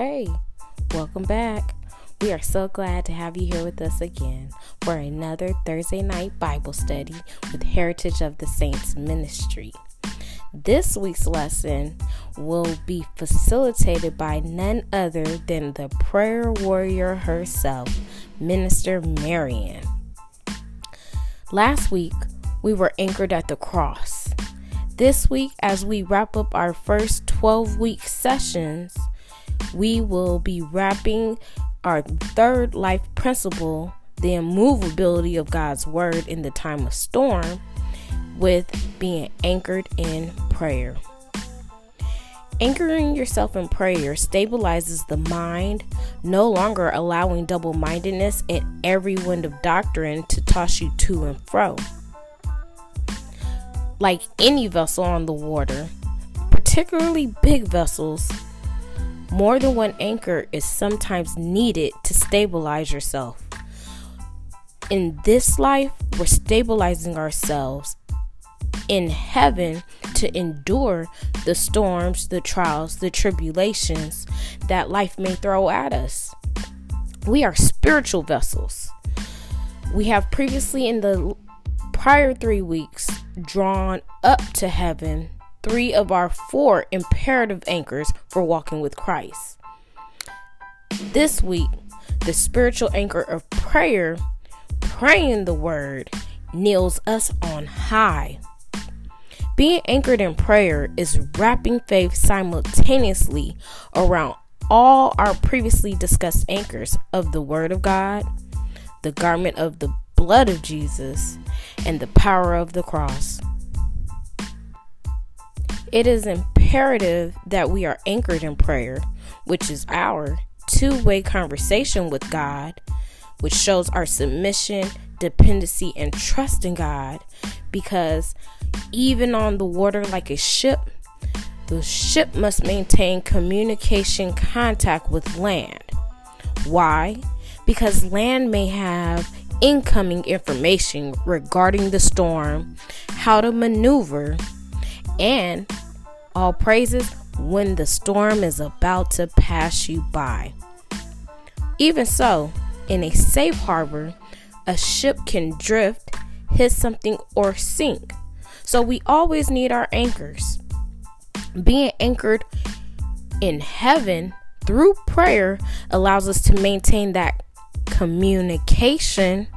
Hey, welcome back. We are so glad to have you here with us again for another Thursday night Bible study with Heritage of the Saints Ministry. This week's lesson will be facilitated by none other than the prayer warrior herself, Minister Marion. Last week, we were anchored at the cross. This week, as we wrap up our first 12 week sessions, we will be wrapping our third life principle, the immovability of God's word in the time of storm, with being anchored in prayer. Anchoring yourself in prayer stabilizes the mind, no longer allowing double mindedness and every wind of doctrine to toss you to and fro. Like any vessel on the water, particularly big vessels, more than one anchor is sometimes needed to stabilize yourself. In this life, we're stabilizing ourselves in heaven to endure the storms, the trials, the tribulations that life may throw at us. We are spiritual vessels. We have previously, in the prior three weeks, drawn up to heaven three of our four imperative anchors for walking with Christ. This week, the spiritual anchor of prayer, praying the word, kneels us on high. Being anchored in prayer is wrapping faith simultaneously around all our previously discussed anchors of the Word of God, the garment of the blood of Jesus, and the power of the cross. It is imperative that we are anchored in prayer, which is our two way conversation with God, which shows our submission, dependency, and trust in God. Because even on the water, like a ship, the ship must maintain communication contact with land. Why? Because land may have incoming information regarding the storm, how to maneuver, and all praises when the storm is about to pass you by. Even so, in a safe harbor, a ship can drift, hit something, or sink. So we always need our anchors. Being anchored in heaven through prayer allows us to maintain that communication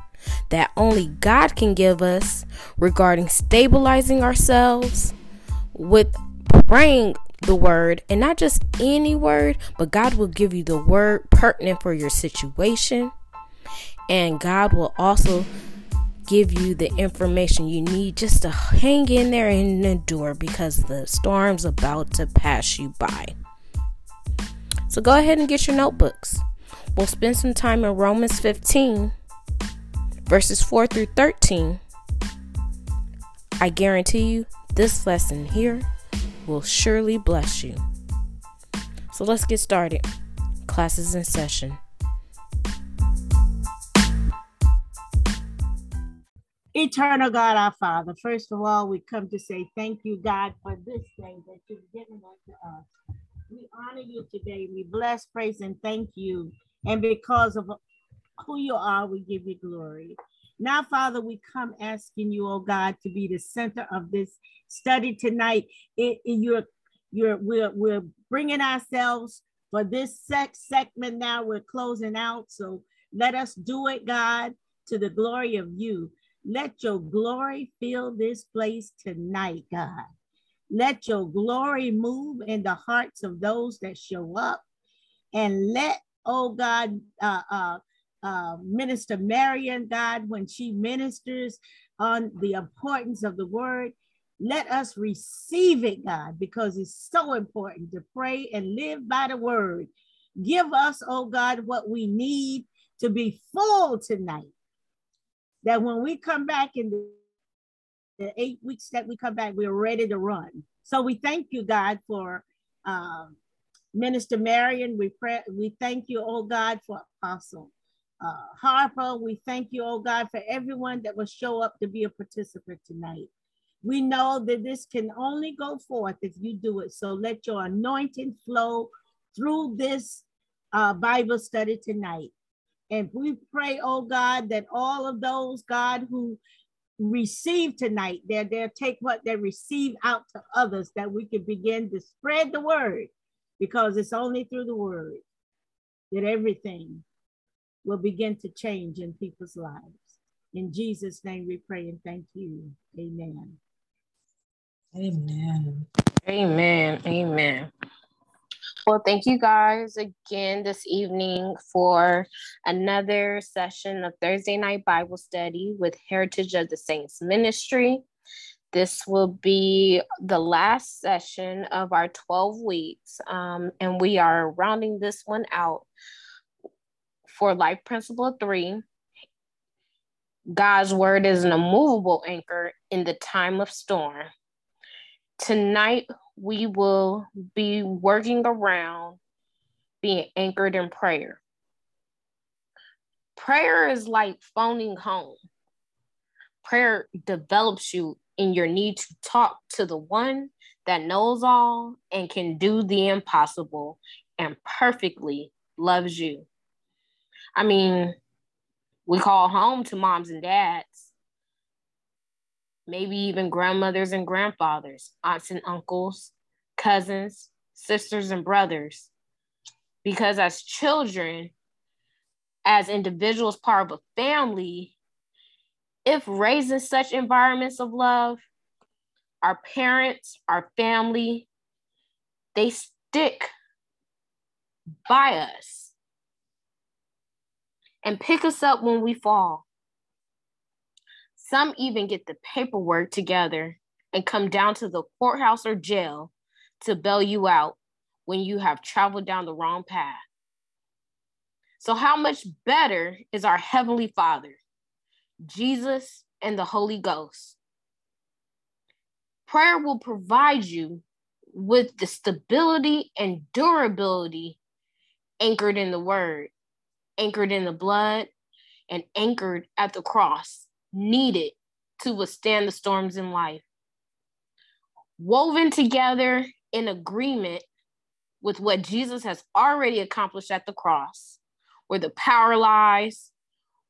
that only God can give us regarding stabilizing ourselves with praying the word and not just any word, but God will give you the word pertinent for your situation. And God will also give you the information you need just to hang in there and endure because the storm's about to pass you by. So go ahead and get your notebooks. We'll spend some time in Romans 15, verses 4 through 13. I guarantee you, this lesson here will surely bless you. So let's get started. Classes in session. Eternal God, our Father, first of all, we come to say thank you, God, for this day that you've given unto us. We honor you today. We bless, praise, and thank you. And because of who you are, we give you glory. Now, Father, we come asking you, oh God, to be the center of this study tonight. It, it, you're, you're, we're, we're bringing ourselves for this sex segment now. We're closing out. So let us do it, God, to the glory of you. Let your glory fill this place tonight, God. Let your glory move in the hearts of those that show up. And let, oh God, uh, uh, uh, Minister Marion, God, when she ministers on the importance of the word, let us receive it, God, because it's so important to pray and live by the word. Give us, oh God, what we need to be full tonight. That when we come back in the, the eight weeks that we come back, we're ready to run. So we thank you, God, for um, Minister Marion. We pray, we thank you, oh God, for Apostle uh, Harper. We thank you, oh God, for everyone that will show up to be a participant tonight. We know that this can only go forth if you do it. So let your anointing flow through this uh, Bible study tonight. And we pray, oh God, that all of those, God, who receive tonight, that they'll take what they receive out to others, that we can begin to spread the word, because it's only through the word that everything will begin to change in people's lives. In Jesus' name we pray and thank you. Amen. Amen. Amen. Amen. Well, thank you guys again this evening for another session of Thursday Night Bible Study with Heritage of the Saints Ministry. This will be the last session of our 12 weeks, um, and we are rounding this one out for Life Principle 3. God's Word is an immovable anchor in the time of storm. Tonight, we will be working around being anchored in prayer. Prayer is like phoning home. Prayer develops you in your need to talk to the one that knows all and can do the impossible and perfectly loves you. I mean, we call home to moms and dads maybe even grandmothers and grandfathers, aunts and uncles, cousins, sisters and brothers. Because as children, as individuals, part of a family, if raised in such environments of love, our parents, our family, they stick by us and pick us up when we fall. Some even get the paperwork together and come down to the courthouse or jail to bail you out when you have traveled down the wrong path. So, how much better is our Heavenly Father, Jesus, and the Holy Ghost? Prayer will provide you with the stability and durability anchored in the Word, anchored in the blood, and anchored at the cross needed to withstand the storms in life. Woven together in agreement with what Jesus has already accomplished at the cross, where the power lies,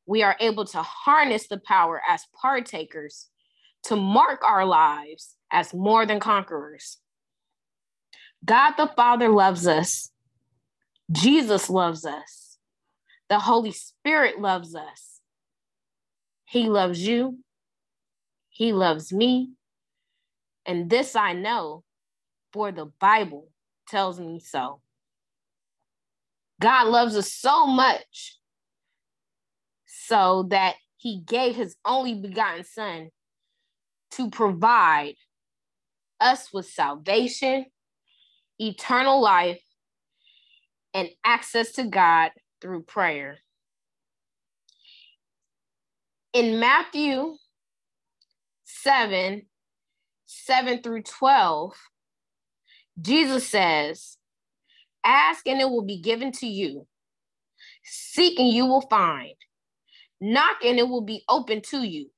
we are able to harness the power as partakers to mark our lives as more than conquerors. God the Father loves us. Jesus loves us. The Holy Spirit loves us. He loves you. He loves me. And this I know, for the Bible tells me so. God loves us so much so that he gave his only begotten son to provide us with salvation, eternal life, and access to God through prayer in Matthew 7 7 through 12, Jesus says, Ask and it will be given to you. Seek and you will find. Knock and it will be open to you.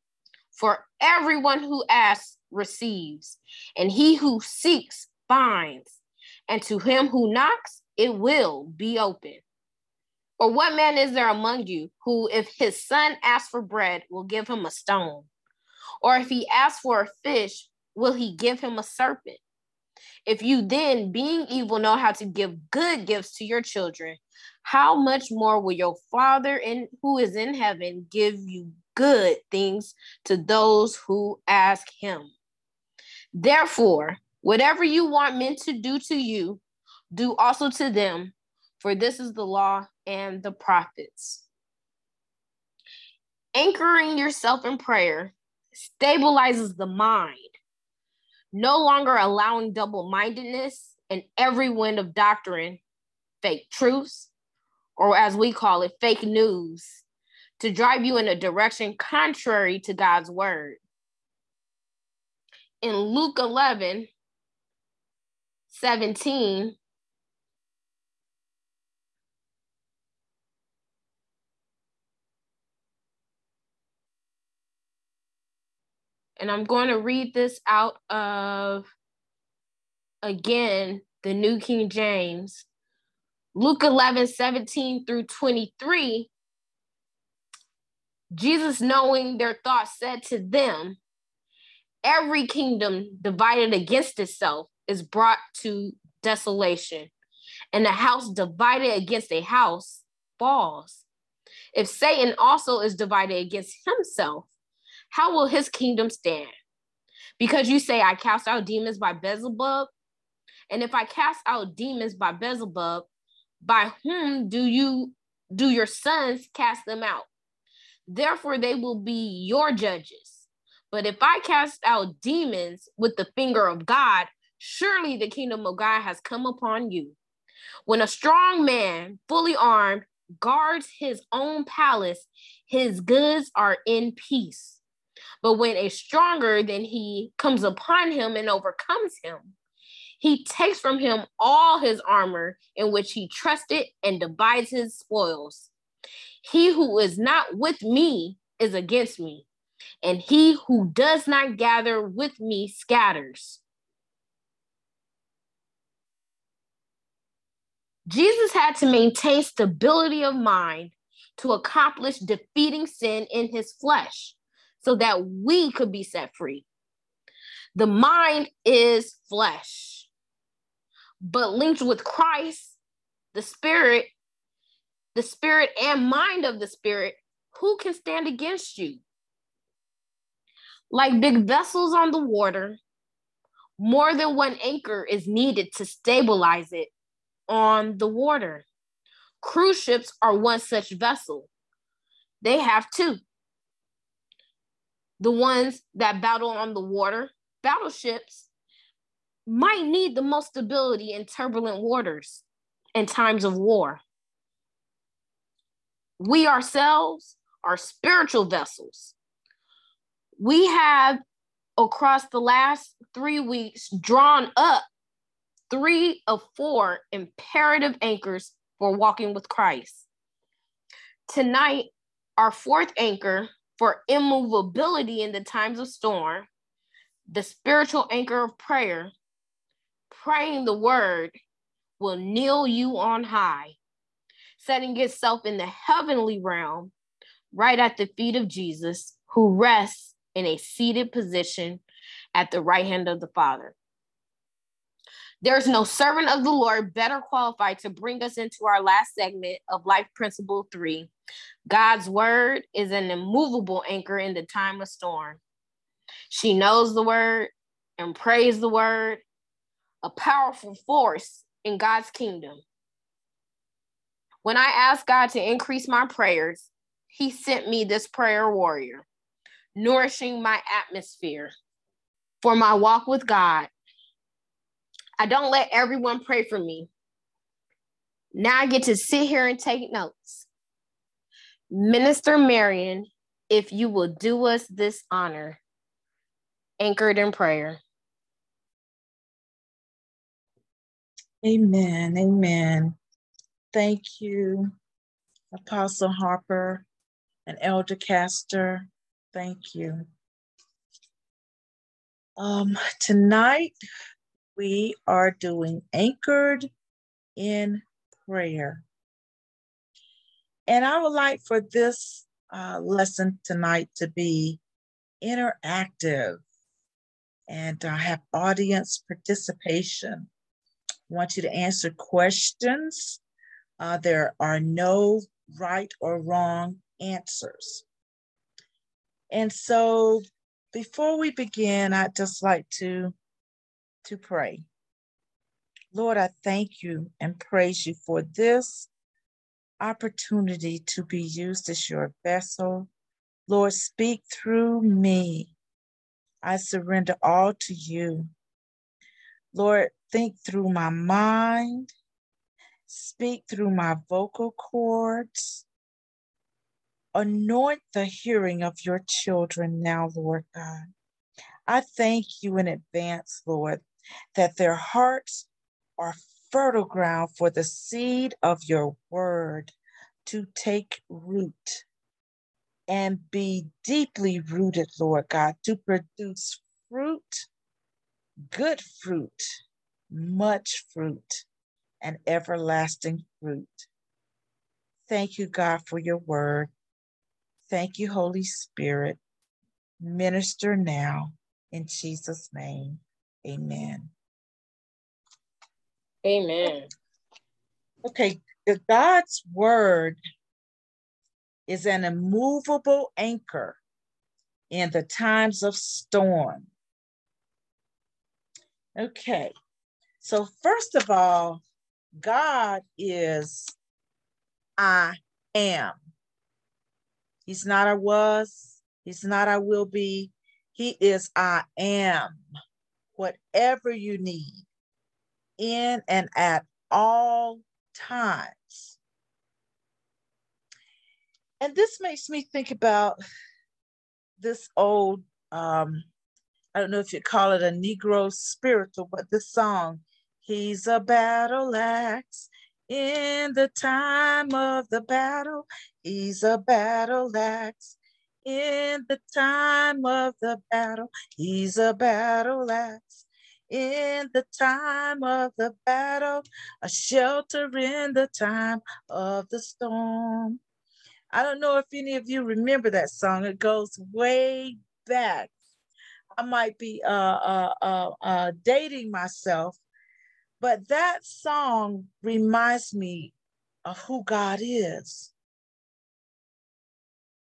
For everyone who asks receives, and he who seeks finds, and to him who knocks it will be open. Or what man is there among you who, if his son asks for bread, will give him a stone? Or if he asks for a fish, will he give him a serpent? If you then, being evil, know how to give good gifts to your children, how much more will your Father in who is in heaven give you good things to those who ask him? Therefore, whatever you want men to do to you, do also to them, for this is the law and the prophets. Anchoring yourself in prayer stabilizes the mind, no longer allowing double mindedness and every wind of doctrine, fake truths, or as we call it, fake news, to drive you in a direction contrary to God's word. In Luke 11, 17, And I'm going to read this out of, again, the New King James. Luke 11, 17 through 23, Jesus, knowing their thoughts, said to them, Every kingdom divided against itself is brought to desolation, and a house divided against a house falls. If Satan also is divided against himself, how will his kingdom stand? Because you say, I cast out demons by Beelzebub. And if I cast out demons by Beelzebub, by whom do you do your sons cast them out? Therefore, they will be your judges. But if I cast out demons with the finger of God, surely the kingdom of God has come upon you. When a strong man, fully armed, guards his own palace, his goods are in peace. But when a stronger than he comes upon him and overcomes him, he takes from him all his armor in which he trusted and divides his spoils. He who is not with me is against me, and he who does not gather with me scatters. Jesus had to maintain stability of mind to accomplish defeating sin in his flesh so that we could be set free. The mind is flesh, but linked with Christ, the spirit, the spirit and mind of the spirit, who can stand against you? Like big vessels on the water, more than one anchor is needed to stabilize it on the water. Cruise ships are one such vessel. They have two the ones that battle on the water, battleships might need the most stability in turbulent waters in times of war. We ourselves are spiritual vessels. We have, across the last three weeks, drawn up three of four imperative anchors for walking with Christ. Tonight, our fourth anchor for immovability in the times of storm, the spiritual anchor of prayer, praying the word will kneel you on high, setting itself in the heavenly realm right at the feet of Jesus, who rests in a seated position at the right hand of the Father. There's no servant of the Lord better qualified to bring us into our last segment of Life Principle 3. God's word is an immovable anchor in the time of storm. She knows the word and prays the word, a powerful force in God's kingdom. When I asked God to increase my prayers, He sent me this prayer warrior, nourishing my atmosphere for my walk with God I don't let everyone pray for me. Now I get to sit here and take notes. Minister Marion, if you will do us this honor, anchored in prayer. Amen. Amen. Thank you, Apostle Harper and Elder Castor. Thank you. Um, tonight we are doing Anchored in Prayer. And I would like for this uh, lesson tonight to be interactive and uh, have audience participation. I want you to answer questions. Uh, there are no right or wrong answers. And so before we begin, I'd just like to to pray. Lord, I thank you and praise you for this opportunity to be used as your vessel. Lord, speak through me. I surrender all to you. Lord, think through my mind, speak through my vocal cords. Anoint the hearing of your children now, Lord God. I thank you in advance, Lord, that their hearts are fertile ground for the seed of your word to take root and be deeply rooted, Lord God, to produce fruit, good fruit, much fruit, and everlasting fruit. Thank you, God, for your word. Thank you, Holy Spirit. Minister now in Jesus' name. Amen. Amen. Okay, God's word is an immovable anchor in the times of storm. Okay, so first of all, God is I am. He's not I was, he's not I will be. He is I am. Whatever you need in and at all times. And this makes me think about this old, um, I don't know if you call it a Negro spiritual, but this song, He's a battle axe in the time of the battle. He's a battle axe in the time of the battle. He's a battle axe in the time of the battle, a shelter in the time of the storm. I don't know if any of you remember that song. It goes way back. I might be uh, uh, uh, uh dating myself, but that song reminds me of who God is.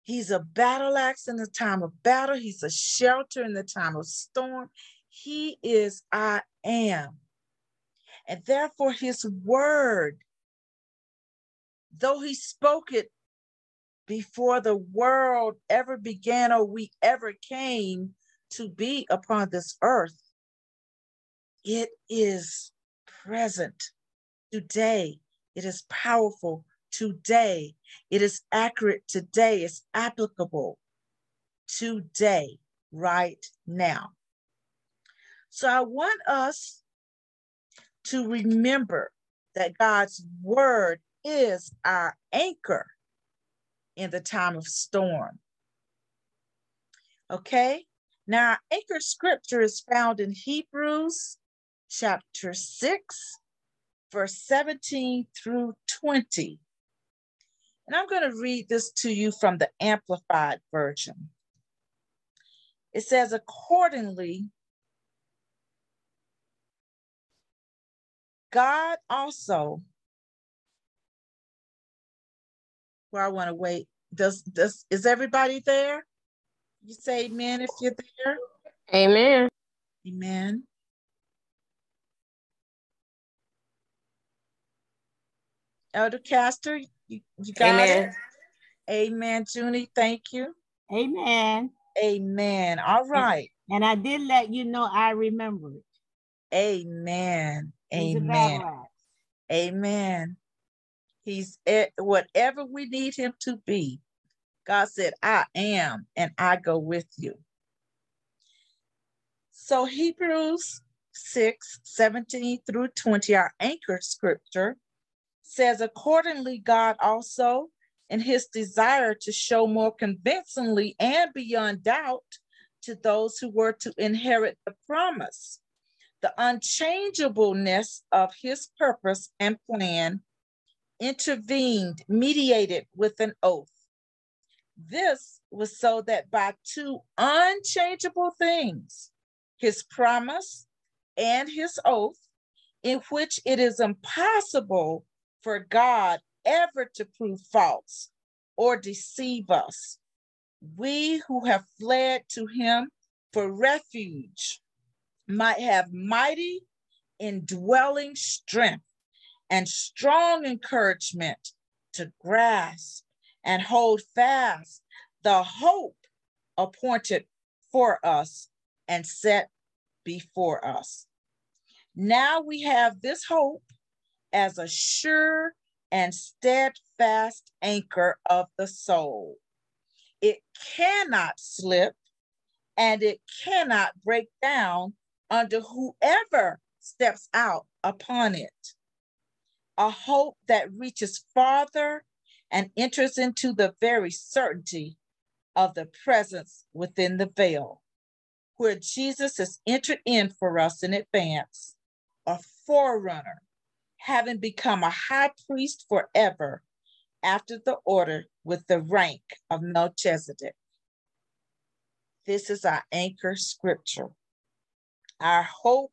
He's a battle axe in the time of battle. He's a shelter in the time of storm. He is I am. And therefore, his word, though he spoke it before the world ever began or we ever came to be upon this earth, it is present today. It is powerful today. It is accurate today. It's applicable today, right now. So I want us to remember that God's word is our anchor in the time of storm. Okay, now our anchor scripture is found in Hebrews chapter 6, verse 17 through 20. And I'm going to read this to you from the Amplified Version. It says, accordingly, God also, where I want to wait, does does is everybody there? You say amen if you're there. Amen. Amen. Elder Castor, you, you got Amen. it? Amen, Junie. Thank you. Amen. Amen. All right. And, and I did let you know I remember it. Amen. Amen. Amen. He's at whatever we need him to be. God said, I am, and I go with you. So Hebrews 6, 17 through 20, our anchor scripture, says, Accordingly, God also, in his desire to show more convincingly and beyond doubt to those who were to inherit the promise, the unchangeableness of his purpose and plan intervened, mediated with an oath. This was so that by two unchangeable things, his promise and his oath, in which it is impossible for God ever to prove false or deceive us. We who have fled to him for refuge might have mighty indwelling strength and strong encouragement to grasp and hold fast the hope appointed for us and set before us. Now we have this hope as a sure and steadfast anchor of the soul. It cannot slip and it cannot break down under whoever steps out upon it. A hope that reaches farther and enters into the very certainty of the presence within the veil, where Jesus has entered in for us in advance, a forerunner having become a high priest forever after the order with the rank of Melchizedek. This is our anchor scripture. Our hope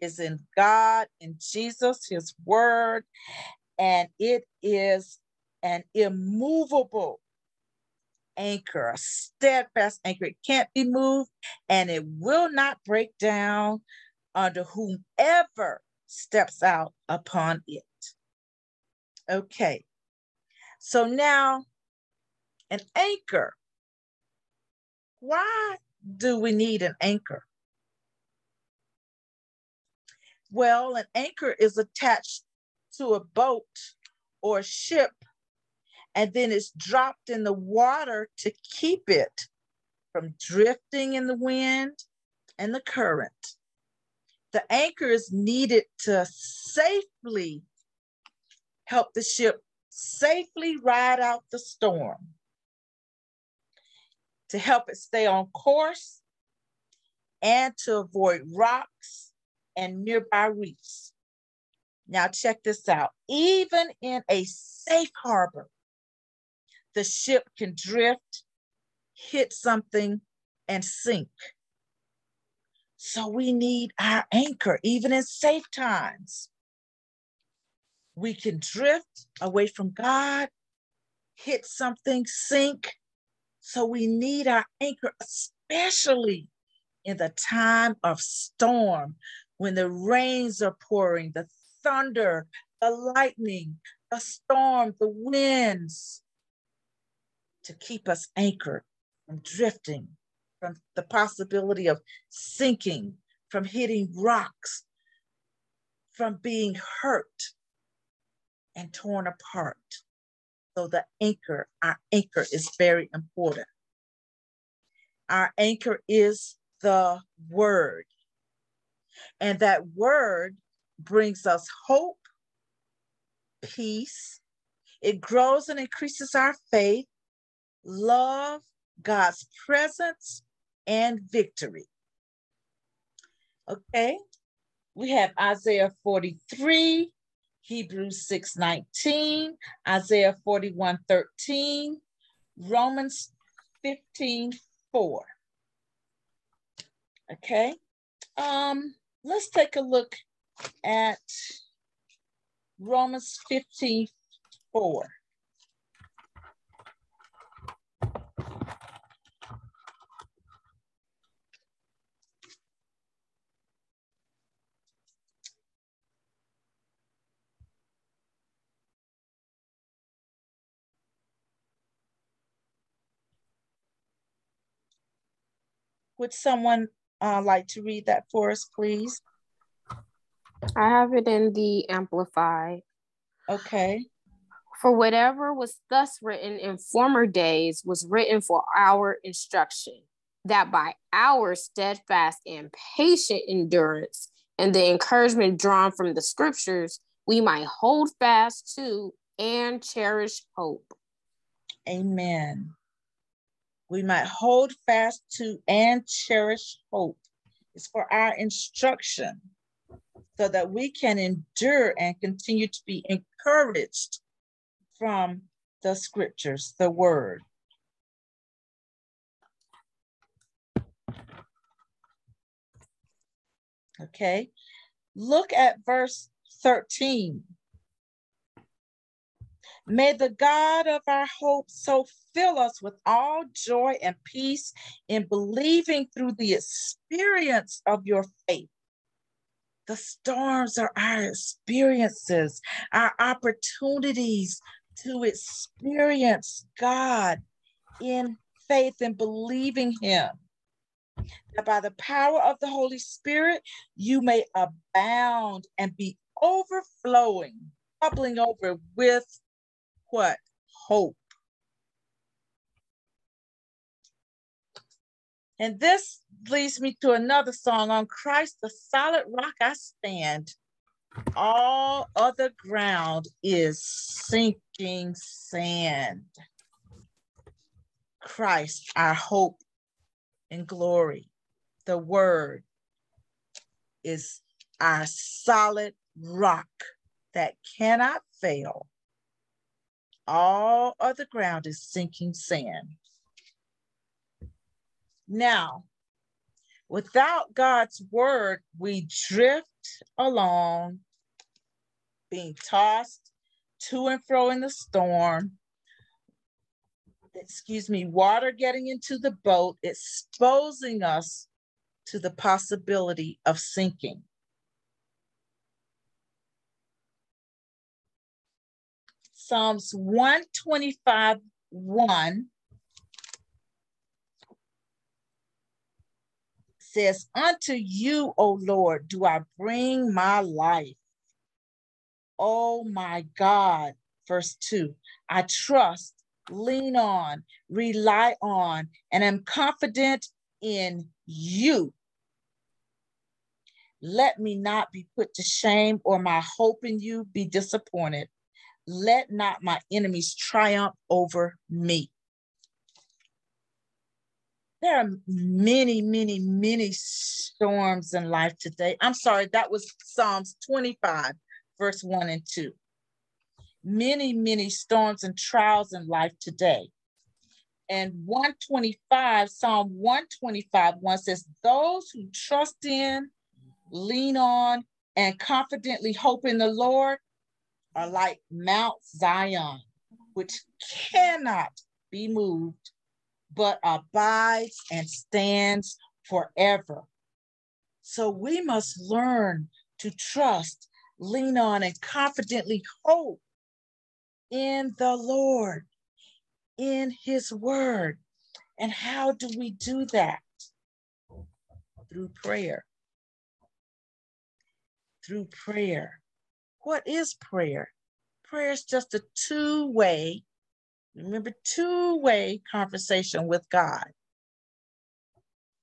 is in God, in Jesus, his word, and it is an immovable anchor, a steadfast anchor. It can't be moved and it will not break down under whomever steps out upon it. Okay, so now an anchor. Why do we need an anchor? Well, an anchor is attached to a boat or ship, and then it's dropped in the water to keep it from drifting in the wind and the current. The anchor is needed to safely help the ship safely ride out the storm, to help it stay on course, and to avoid rocks and nearby reefs. Now, check this out. Even in a safe harbor, the ship can drift, hit something, and sink. So we need our anchor, even in safe times. We can drift away from God, hit something, sink. So we need our anchor, especially in the time of storm, when the rains are pouring, the thunder, the lightning, the storm, the winds, to keep us anchored from drifting from the possibility of sinking, from hitting rocks, from being hurt and torn apart. So the anchor, our anchor is very important. Our anchor is the word. And that word brings us hope, peace. It grows and increases our faith, love, God's presence, and victory. Okay, we have Isaiah 43, Hebrews 6 19, Isaiah 41 13, Romans 15 4. Okay, um, let's take a look at Romans 15 Would someone uh, like to read that for us, please? I have it in the Amplified. Okay. For whatever was thus written in former days was written for our instruction, that by our steadfast and patient endurance and the encouragement drawn from the scriptures, we might hold fast to and cherish hope. Amen we might hold fast to and cherish hope. It's for our instruction so that we can endure and continue to be encouraged from the scriptures, the word. Okay, look at verse 13. May the God of our hope so fill us with all joy and peace in believing through the experience of your faith. The storms are our experiences, our opportunities to experience God in faith and believing Him. That by the power of the Holy Spirit, you may abound and be overflowing, bubbling over with what? Hope. And this leads me to another song on Christ, the solid rock I stand. All other ground is sinking sand. Christ, our hope and glory. The word is our solid rock that cannot fail. All other ground is sinking sand. Now, without God's word, we drift along, being tossed to and fro in the storm. Excuse me, water getting into the boat, exposing us to the possibility of sinking. Psalms 125 1 says, Unto you, O Lord, do I bring my life. Oh my God. Verse 2 I trust, lean on, rely on, and am confident in you. Let me not be put to shame or my hope in you be disappointed. Let not my enemies triumph over me. There are many, many, many storms in life today. I'm sorry, that was Psalms 25, verse 1 and 2. Many, many storms and trials in life today. And 125, Psalm 125, 1 says, Those who trust in, lean on, and confidently hope in the Lord are like Mount Zion, which cannot be moved, but abides and stands forever. So we must learn to trust, lean on, and confidently hope in the Lord, in His Word. And how do we do that? Through prayer. Through prayer. What is prayer? Prayer is just a two way, remember, two way conversation with God.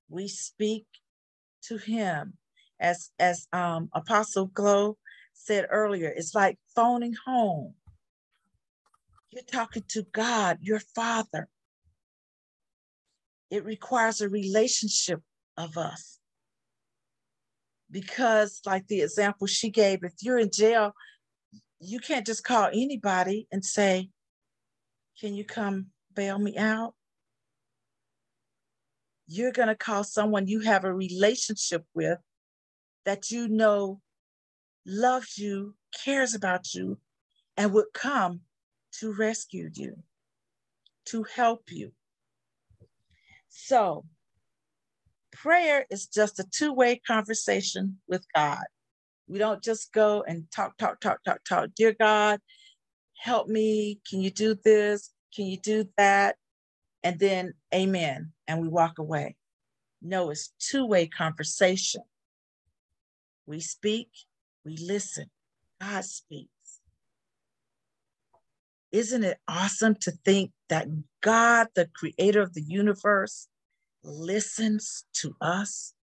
We speak to Him. As, as um, Apostle Glow said earlier, it's like phoning home. You're talking to God, your Father. It requires a relationship of us because like the example she gave if you're in jail you can't just call anybody and say can you come bail me out? You're going to call someone you have a relationship with that you know loves you cares about you and would come to rescue you to help you. So prayer is just a two way conversation with God. We don't just go and talk, talk, talk, talk, talk. Dear God, help me. Can you do this? Can you do that? And then, amen. And we walk away. No, it's two way conversation. We speak, we listen. God speaks. Isn't it awesome to think that God, the creator of the universe, listens to us?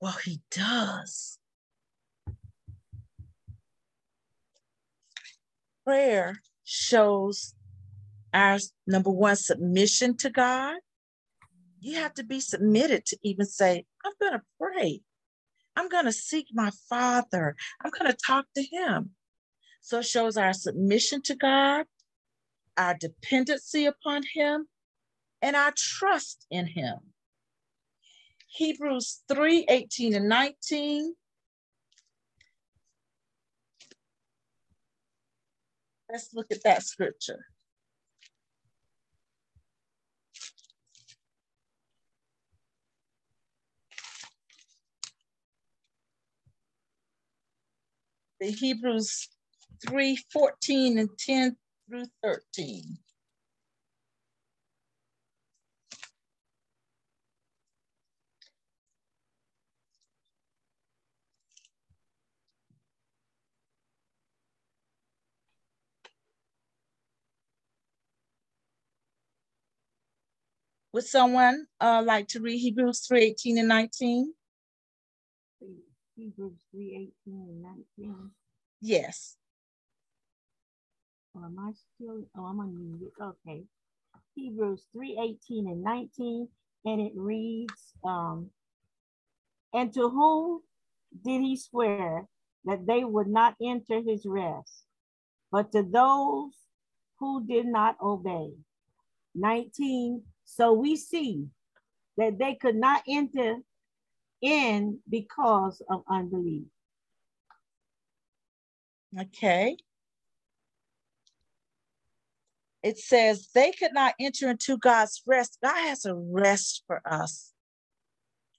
Well, he does. Prayer shows our number one submission to God. You have to be submitted to even say, I'm going to pray. I'm going to seek my Father. I'm going to talk to Him. So it shows our submission to God, our dependency upon Him, and I trust in him. Hebrews 3 18 and 19. Let's look at that scripture. The Hebrews 3 14 and 10 through 13. Would someone uh, like to read Hebrews 3 18 and 19? Hebrews 3 18 and 19. Yes. Oh, am I still? Oh, I'm on mute. Okay. Hebrews 3 18 and 19. And it reads, um, And to whom did he swear that they would not enter his rest, but to those who did not obey. 19. So we see that they could not enter in because of unbelief. Okay. It says they could not enter into God's rest. God has a rest for us,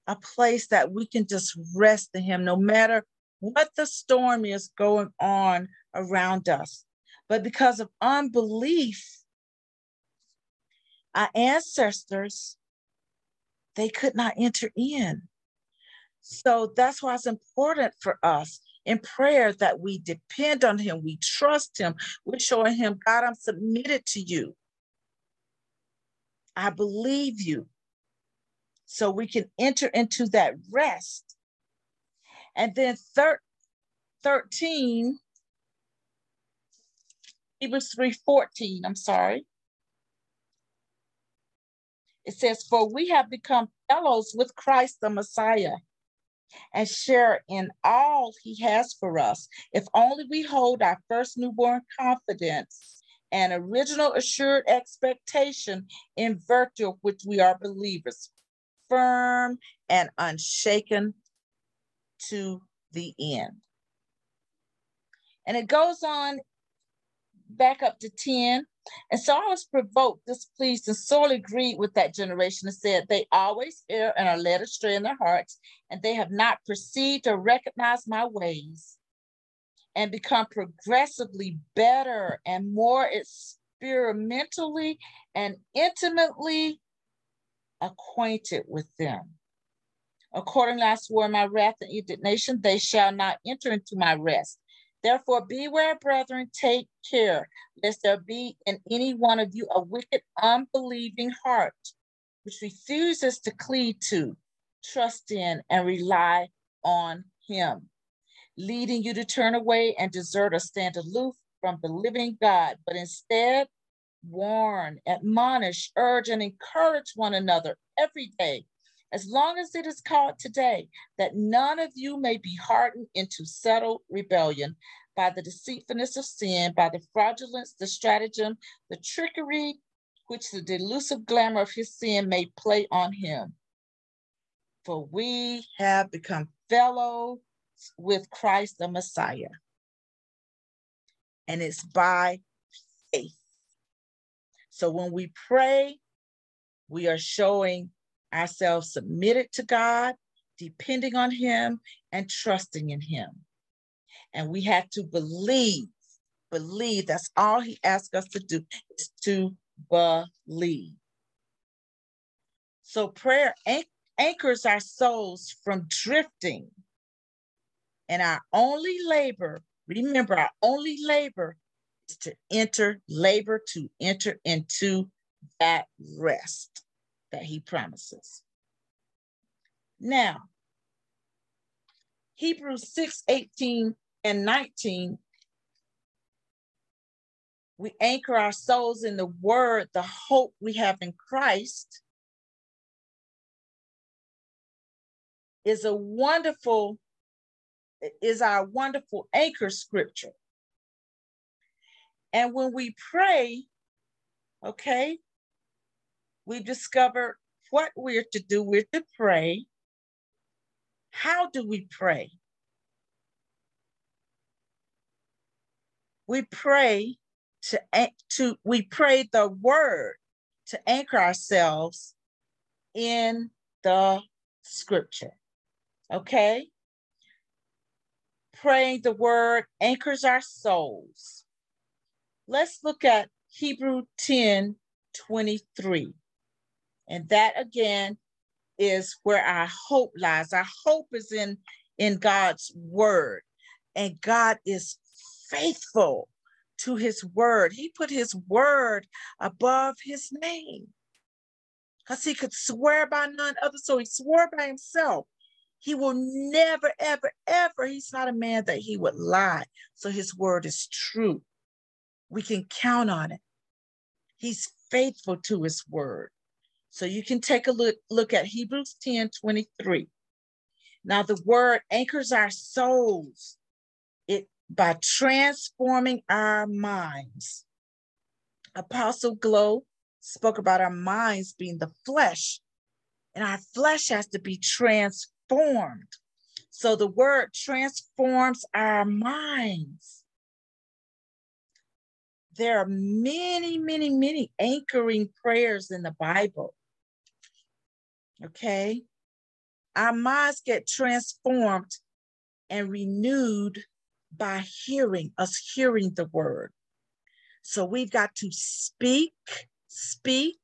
a place that we can just rest in Him no matter what the storm is going on around us. But because of unbelief, our ancestors, they could not enter in. So that's why it's important for us in prayer that we depend on Him, we trust Him, we're showing Him, God, I'm submitted to you. I believe you. So we can enter into that rest. And then thir- 13, Hebrews 3:14, I'm sorry. It says, For we have become fellows with Christ the Messiah and share in all he has for us, if only we hold our first newborn confidence and original assured expectation in virtue of which we are believers, firm and unshaken to the end. And it goes on back up to 10. And so I was provoked, displeased, and sorely grieved with that generation and said, They always err and are led astray in their hearts, and they have not perceived or recognized my ways and become progressively better and more experimentally and intimately acquainted with them. Accordingly, I swore my wrath and indignation, they shall not enter into my rest. Therefore, beware, brethren, take care, lest there be in any one of you a wicked, unbelieving heart, which refuses to cleave to, trust in, and rely on Him, leading you to turn away and desert or stand aloof from the living God, but instead warn, admonish, urge, and encourage one another every day as long as it is called today, that none of you may be hardened into settled rebellion by the deceitfulness of sin, by the fraudulence, the stratagem, the trickery, which the delusive glamour of his sin may play on him. For we have become fellows with Christ the Messiah. And it's by faith. So when we pray, we are showing ourselves submitted to God, depending on Him, and trusting in Him. And we have to believe, believe. That's all He asks us to do is to believe. So prayer anchors our souls from drifting. And our only labor, remember, our only labor is to enter, labor to enter into that rest that he promises. Now, Hebrews 6 18 and 19, we anchor our souls in the word, the hope we have in Christ. Is a wonderful, is our wonderful anchor scripture. And when we pray, okay, we discover what we're to do. We're to pray. How do we pray? We pray to, to we pray the word to anchor ourselves in the scripture. Okay? Praying the word anchors our souls. Let's look at Hebrew 10 23. And that again is where our hope lies. Our hope is in, in God's word. And God is faithful to his word. He put his word above his name because he could swear by none other. So he swore by himself. He will never, ever, ever, he's not a man that he would lie. So his word is true. We can count on it. He's faithful to his word. So you can take a look, look at Hebrews 10 23. Now, the word anchors our souls it by transforming our minds. Apostle Glow spoke about our minds being the flesh, and our flesh has to be transformed. So the word transforms our minds. There are many, many, many anchoring prayers in the Bible. Okay. Our minds get transformed and renewed by hearing, us hearing the word. So we've got to speak, speak,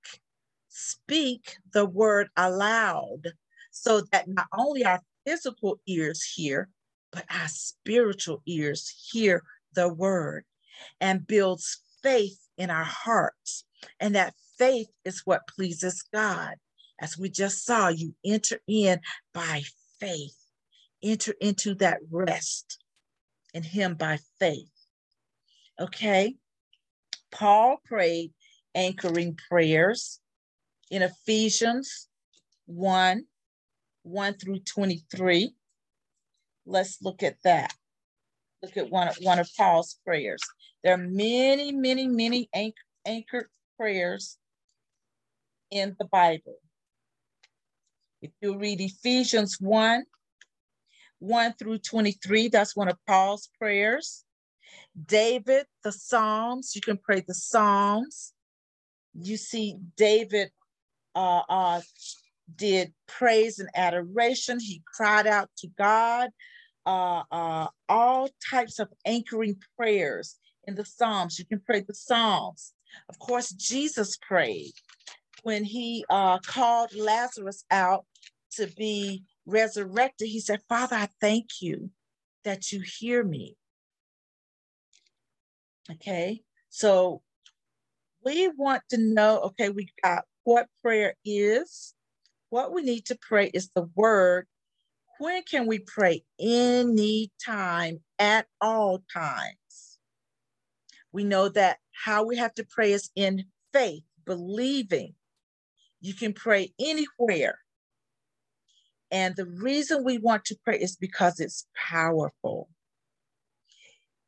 speak the word aloud so that not only our physical ears hear, but our spiritual ears hear the word and builds faith in our hearts. And that faith is what pleases God. As we just saw, you enter in by faith, enter into that rest in Him by faith. Okay? Paul prayed anchoring prayers in Ephesians 1 1 through 23. Let's look at that. Look at one, one of Paul's prayers. There are many, many, many anch- anchored prayers in the Bible. If you read Ephesians 1 1 through 23, that's one of Paul's prayers. David, the Psalms, you can pray the Psalms. You see, David uh, uh, did praise and adoration. He cried out to God. Uh, uh, all types of anchoring prayers in the Psalms. You can pray the Psalms. Of course, Jesus prayed when he uh, called Lazarus out to be resurrected. He said, Father, I thank you that you hear me. Okay, so we want to know okay, we got what prayer is. What we need to pray is the word. When can we pray? Any time, at all times. We know that how we have to pray is in faith, believing. You can pray anywhere. And the reason we want to pray is because it's powerful.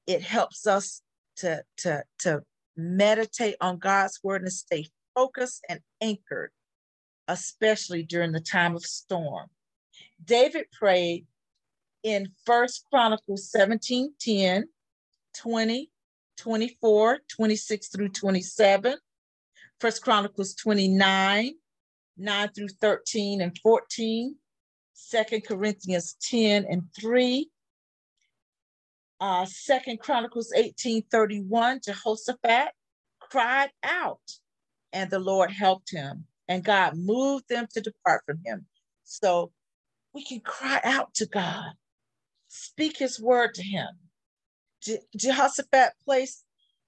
It helps us to, to, to meditate on God's word and stay focused and anchored, especially during the time of storm. David prayed in First Chronicles 17 10, 20, 24, 26 through 27, First Chronicles 29, 9 through 13 and 14, Second Corinthians 10 and 3, uh, Second Chronicles 18 31, Jehoshaphat cried out, and the Lord helped him, and God moved them to depart from him. So we can cry out to God, speak his word to him. Je- Jehoshaphat placed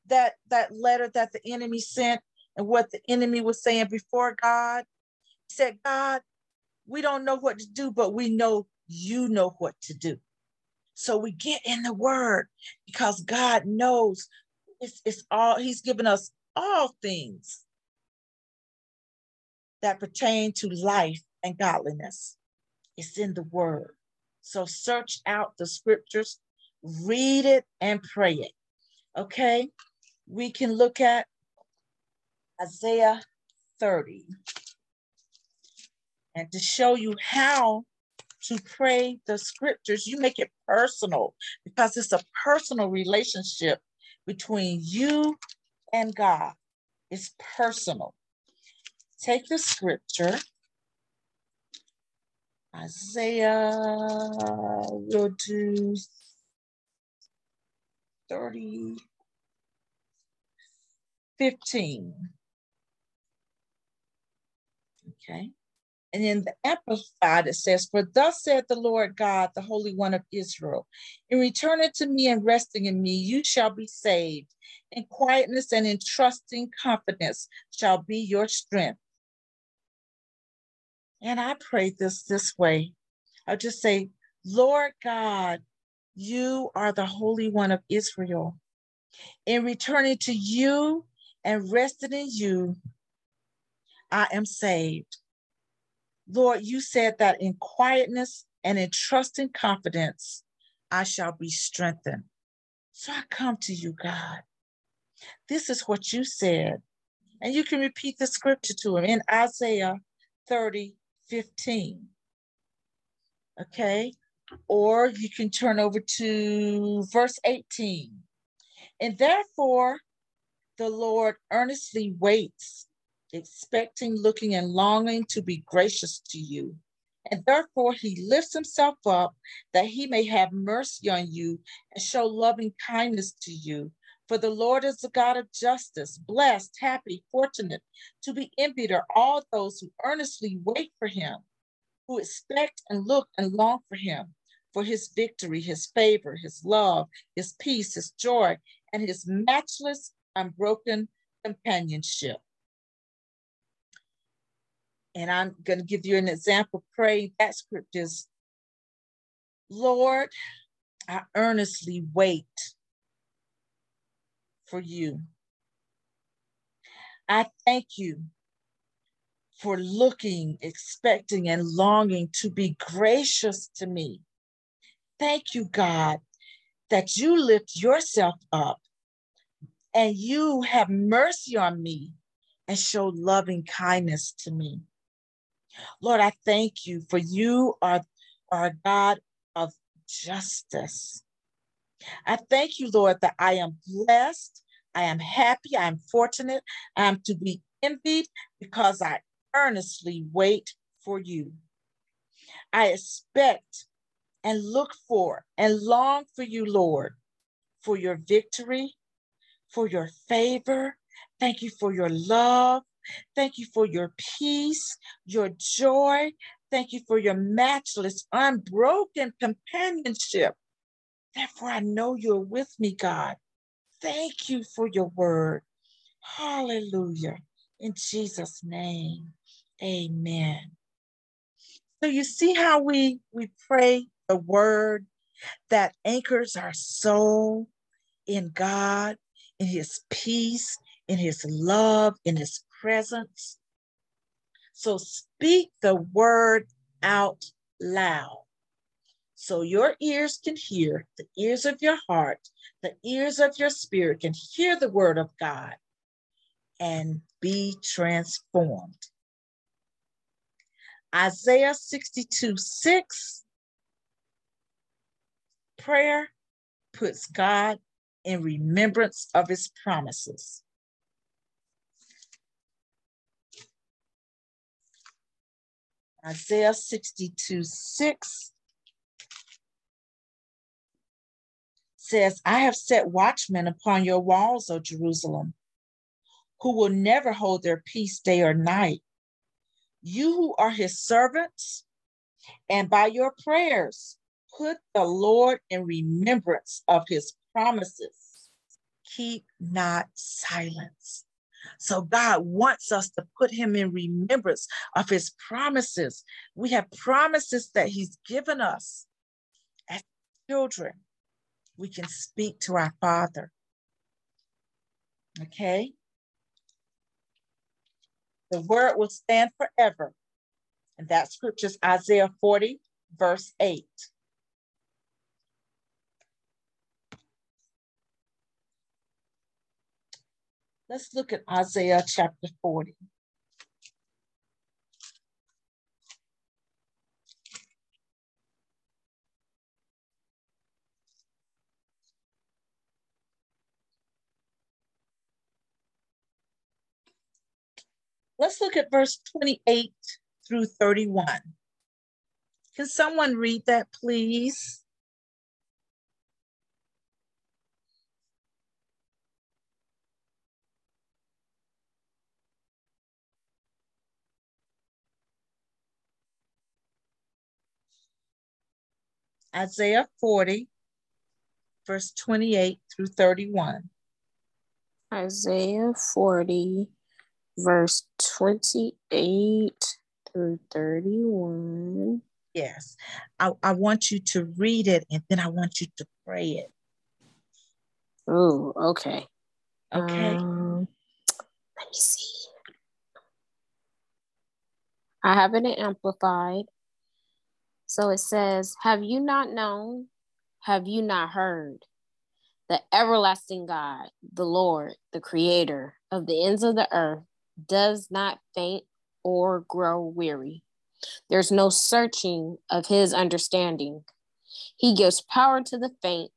that, that letter that the enemy sent and what the enemy was saying before God. He said, God, we don't know what to do, but we know you know what to do. So we get in the word because God knows it's, it's all, He's given us all things that pertain to life and godliness. It's in the word. So search out the scriptures, read it, and pray it. Okay? We can look at Isaiah 30 and to show you how to pray the scriptures, you make it personal because it's a personal relationship between you and God. It's personal. Take the scripture, Isaiah, we'll do 30, 15. Okay. And in the Amplified, it says, For thus said the Lord God, the Holy One of Israel, in returning to me and resting in me, you shall be saved. In quietness and in trusting confidence shall be your strength. And I pray this this way. I'll just say, Lord God, you are the Holy One of Israel. In returning to you and resting in you, I am saved. Lord, you said that in quietness and in trust and confidence, I shall be strengthened. So I come to you, God. This is what you said. And you can repeat the scripture to him in Isaiah 30, 15. Okay. Or you can turn over to verse 18. And therefore, the Lord earnestly waits, expecting, looking, and longing to be gracious to you. And therefore, he lifts himself up that he may have mercy on you and show loving kindness to you. For the Lord is the God of justice, blessed, happy, fortunate. To be envied are all those who earnestly wait for him, who expect and look and long for him, for his victory, his favor, his love, his peace, his joy, and his matchless, unbroken companionship. And I'm going to give you an example. Pray that script is Lord, I earnestly wait for you. I thank you for looking, expecting, and longing to be gracious to me. Thank you, God, that you lift yourself up and you have mercy on me and show loving kindness to me. Lord, I thank you for you are, a God of justice. I thank you, Lord, that I am blessed, I am happy, I am fortunate, I am to be envied because I earnestly wait for you. I expect and look for and long for you, Lord, for your victory, for your favor. Thank you for your love. Thank you for your peace, your joy. Thank you for your matchless, unbroken companionship. Therefore, I know you're with me, God. Thank you for your word. Hallelujah. In Jesus' name, amen. So you see how we, we pray the word that anchors our soul in God, in his peace, in his love, in his presence. So speak the word out loud so your ears can hear, the ears of your heart, the ears of your spirit can hear the word of God and be transformed. Isaiah 62 6 prayer puts God in remembrance of his promises. Isaiah 62 6 says, I have set watchmen upon your walls, O Jerusalem, who will never hold their peace day or night. You who are his servants, and by your prayers, put the Lord in remembrance of his promises. Keep not silence. So God wants us to put him in remembrance of his promises. We have promises that he's given us as children. We can speak to our Father. Okay? The word will stand forever. And that scripture is Isaiah 40, verse 8. Let's look at Isaiah chapter 40. Let's look at verse 28 through 31. Can someone read that, please? Isaiah 40, verse 28 through 31. Isaiah 40, verse 28 through 31. Yes. I, I want you to read it and then I want you to pray it. Oh, okay. Okay. Um, let me see. I have it amplified. So it says, Have you not known? Have you not heard? The everlasting God, the Lord, the creator of the ends of the earth, does not faint or grow weary. There's no searching of his understanding. He gives power to the faint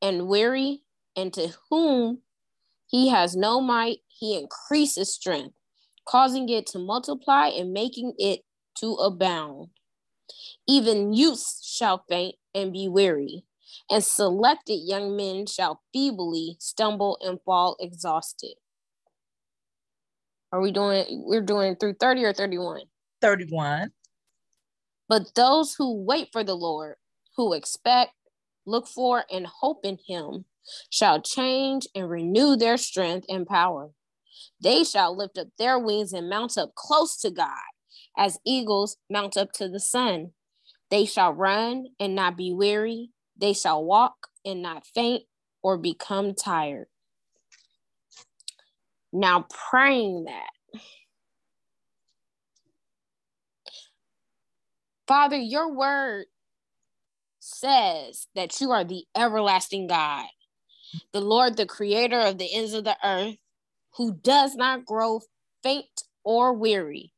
and weary, and to whom he has no might, he increases strength, causing it to multiply and making it to abound. Even youths shall faint and be weary, and selected young men shall feebly stumble and fall exhausted. Are we doing, we're doing through 30 or 31? 31. But those who wait for the Lord, who expect, look for, and hope in him, shall change and renew their strength and power. They shall lift up their wings and mount up close to God, as eagles mount up to the sun. They shall run and not be weary. They shall walk and not faint or become tired. Now, praying that. Father, your word says that you are the everlasting God, the Lord, the creator of the ends of the earth, who does not grow faint or weary.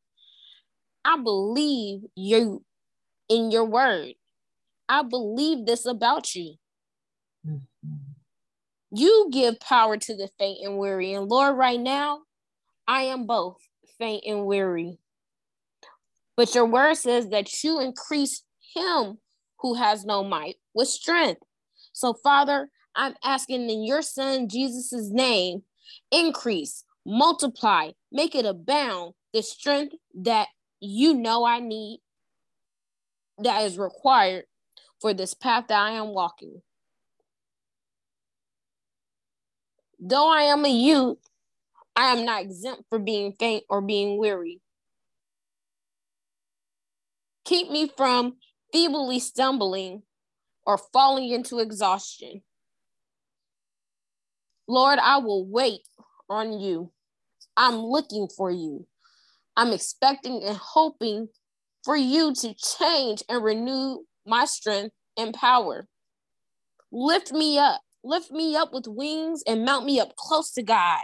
I believe you in your word. I believe this about you. Mm-hmm. You give power to the faint and weary. And Lord, right now, I am both faint and weary. But your word says that you increase him who has no might with strength. So, Father, I'm asking in your son Jesus' name, increase, multiply, make it abound the strength that you know I need, that is required for this path that I am walking. Though I am a youth, I am not exempt for being faint or being weary. Keep me from feebly stumbling or falling into exhaustion. Lord, I will wait on you. I'm looking for you. I'm expecting and hoping for you to change and renew my strength and power. Lift me up. Lift me up with wings and mount me up close to God.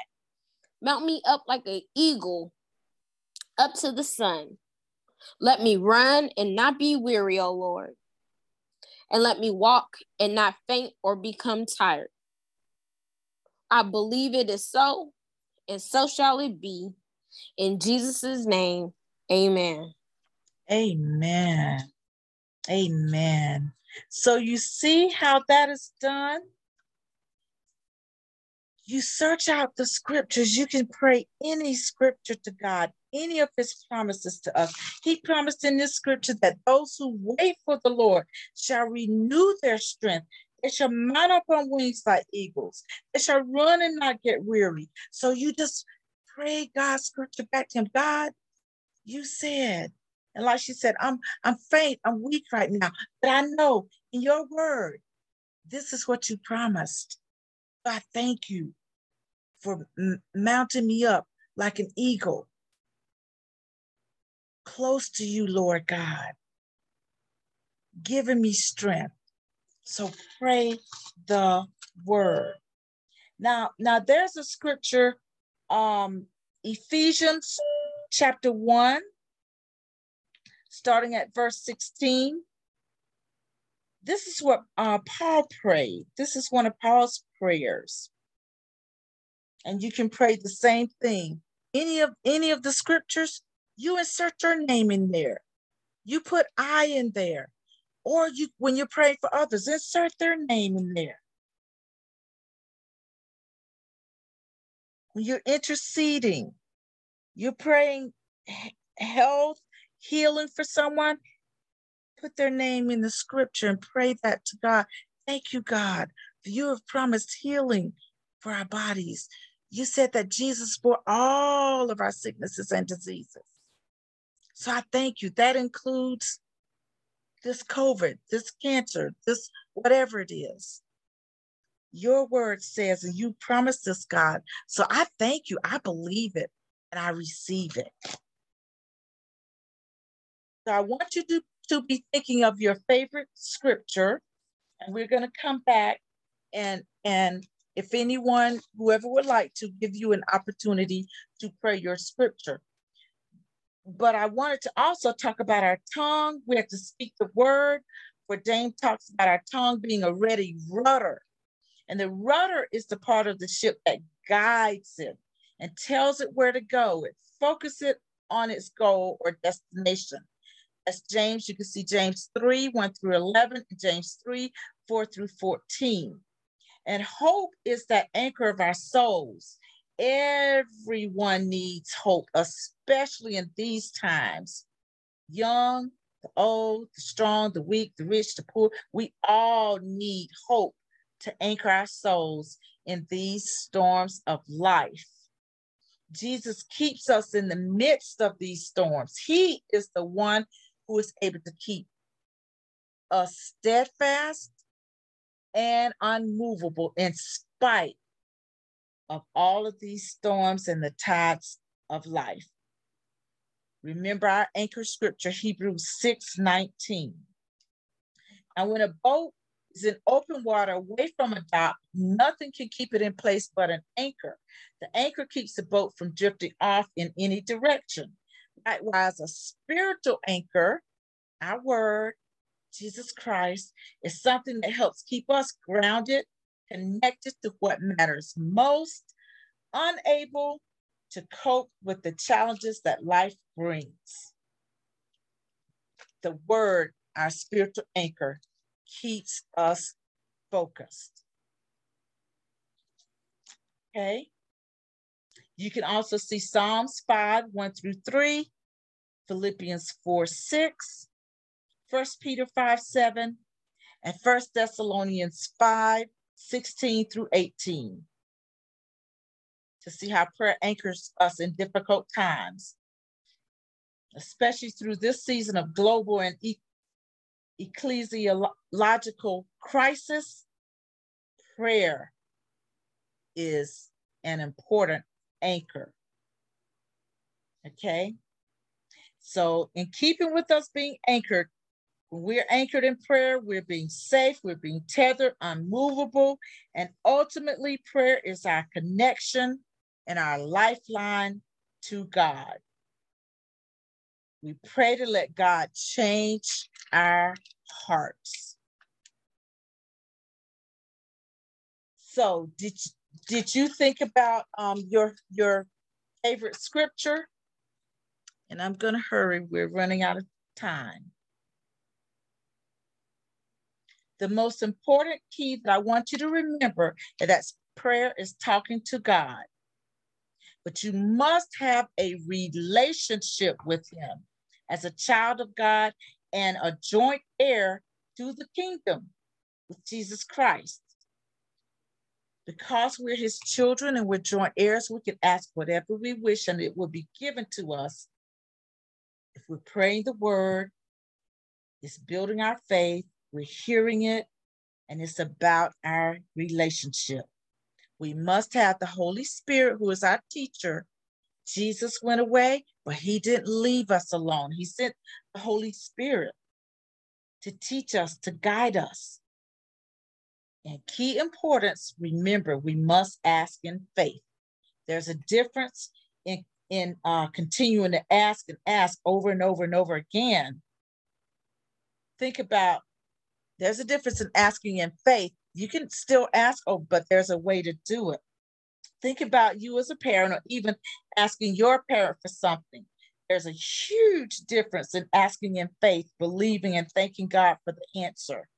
Mount me up like an eagle up to the sun. Let me run and not be weary, O Lord. And let me walk and not faint or become tired. I believe it is so, and so shall it be. In Jesus' name, amen. Amen. Amen. So you see how that is done? You search out the scriptures. You can pray any scripture to God, any of his promises to us. He promised in this scripture that those who wait for the Lord shall renew their strength. They shall mount up on wings like eagles. They shall run and not get weary. So you just pray God's scripture back to him. God, you said, and like she said, I'm I'm faint, I'm weak right now, but I know in your word, this is what you promised. God, thank you for m- mounting me up like an eagle close to you, Lord God, giving me strength. So pray the word. Now, now there's a scripture, um, Ephesians chapter 1, starting at verse 16. This is what uh, Paul prayed. This is one of Paul's prayers. And you can pray the same thing. Any of any of the scriptures, you insert your name in there. You put I in there. Or you when you're praying for others, insert their name in there. When you're interceding, you're praying health, healing for someone, put their name in the scripture and pray that to God. Thank you, God, you have promised healing for our bodies. You said that Jesus bore all of our sicknesses and diseases. So I thank you. That includes this COVID, this cancer, this whatever it is. Your word says, and you promised this, God. So I thank you. I believe it and I receive it. So I want you to, to be thinking of your favorite scripture, and we're going to come back And and if anyone, whoever would like to give you an opportunity to pray your scripture. But I wanted to also talk about our tongue. We have to speak the word, for James talks about our tongue being a ready rudder. And the rudder is the part of the ship that guides it and tells it where to go. It focuses it on its goal or destination. As James, you can see James 3, 1 through 11, and James 3, 4 through 14. And hope is that anchor of our souls. Everyone needs hope, especially in these times. Young, the old, the strong, the weak, the rich, the poor, we all need hope to anchor our souls in these storms of life. Jesus keeps us in the midst of these storms. He is the one who is able to keep us steadfast and unmovable in spite of all of these storms and the tides of life. Remember our anchor scripture, Hebrews 6 19. And when a boat is in open water away from a dock, nothing can keep it in place but an anchor. The anchor keeps the boat from drifting off in any direction. Likewise, a spiritual anchor, our word, Jesus Christ, is something that helps keep us grounded, connected to what matters most, unable to cope with the challenges that life brings. The word, our spiritual anchor, keeps us focused. Okay. You can also see Psalms 5, 1 through 3, Philippians 4, 6, 1 Peter 5, 7, and 1 Thessalonians 5, 16 through 18 to see how prayer anchors us in difficult times, especially through this season of global and e- ecclesiological crisis. Prayer is an important anchor. Okay. So, in keeping with us being anchored, we're anchored in prayer, we're being safe, we're being tethered, unmovable, and ultimately, prayer is our connection and our lifeline to God. We pray to let God change our hearts. So, did did you think about um, your your favorite scripture? And I'm going to hurry. We're running out of time. The most important key that I want you to remember is that prayer is talking to God. But you must have a relationship with Him as a child of God and a joint heir to the kingdom with Jesus Christ. Because we're his children and we're joint heirs, we can ask whatever we wish and it will be given to us. If we're praying the word, it's building our faith, we're hearing it, and it's about our relationship. We must have the Holy Spirit, who is our teacher. Jesus went away, but he didn't leave us alone. He sent the Holy Spirit to teach us, to guide us. And key importance, remember, we must ask in faith. There's a difference in, in uh, continuing to ask and ask over and over and over again. Think about there's a difference in asking in faith. You can still ask, oh, but there's a way to do it. Think about you as a parent, or even asking your parent for something. There's a huge difference in asking in faith, believing and thanking God for the answer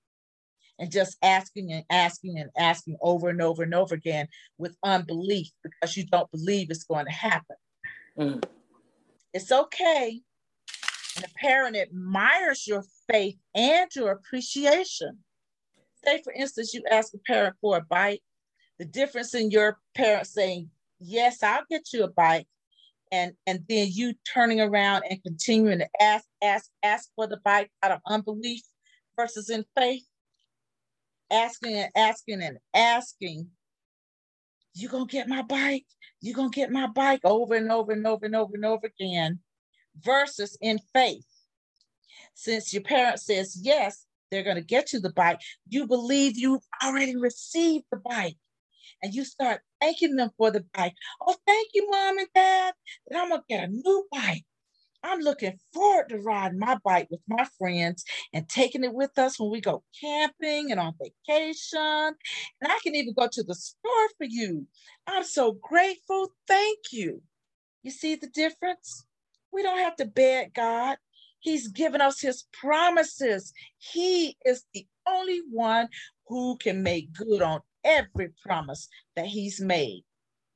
and just asking and asking and asking over and over and over again with unbelief because you don't believe it's going to happen. Mm. It's okay. And a parent admires your faith and your appreciation. Say, for instance, you ask a parent for a bite, the difference in your parent saying, Yes, I'll get you a bite, and and then you turning around and continuing to ask, ask, ask for the bite out of unbelief versus in faith asking and asking and asking, you gonna get my bike? You gonna get my bike over and over and over and over and over again, versus in faith. Since your parent says yes, they're to get you the bike, you believe you already received the bike. And you start thanking them for the bike. Oh, thank you, mom and dad. And I'm to get a new bike. I'm looking forward to riding my bike with my friends and taking it with us when we go camping and on vacation. And I can even go to the store for you. I'm so grateful. Thank you. You see the difference? We don't have to beg God. He's given us his promises. He is the only one who can make good on every promise that he's made.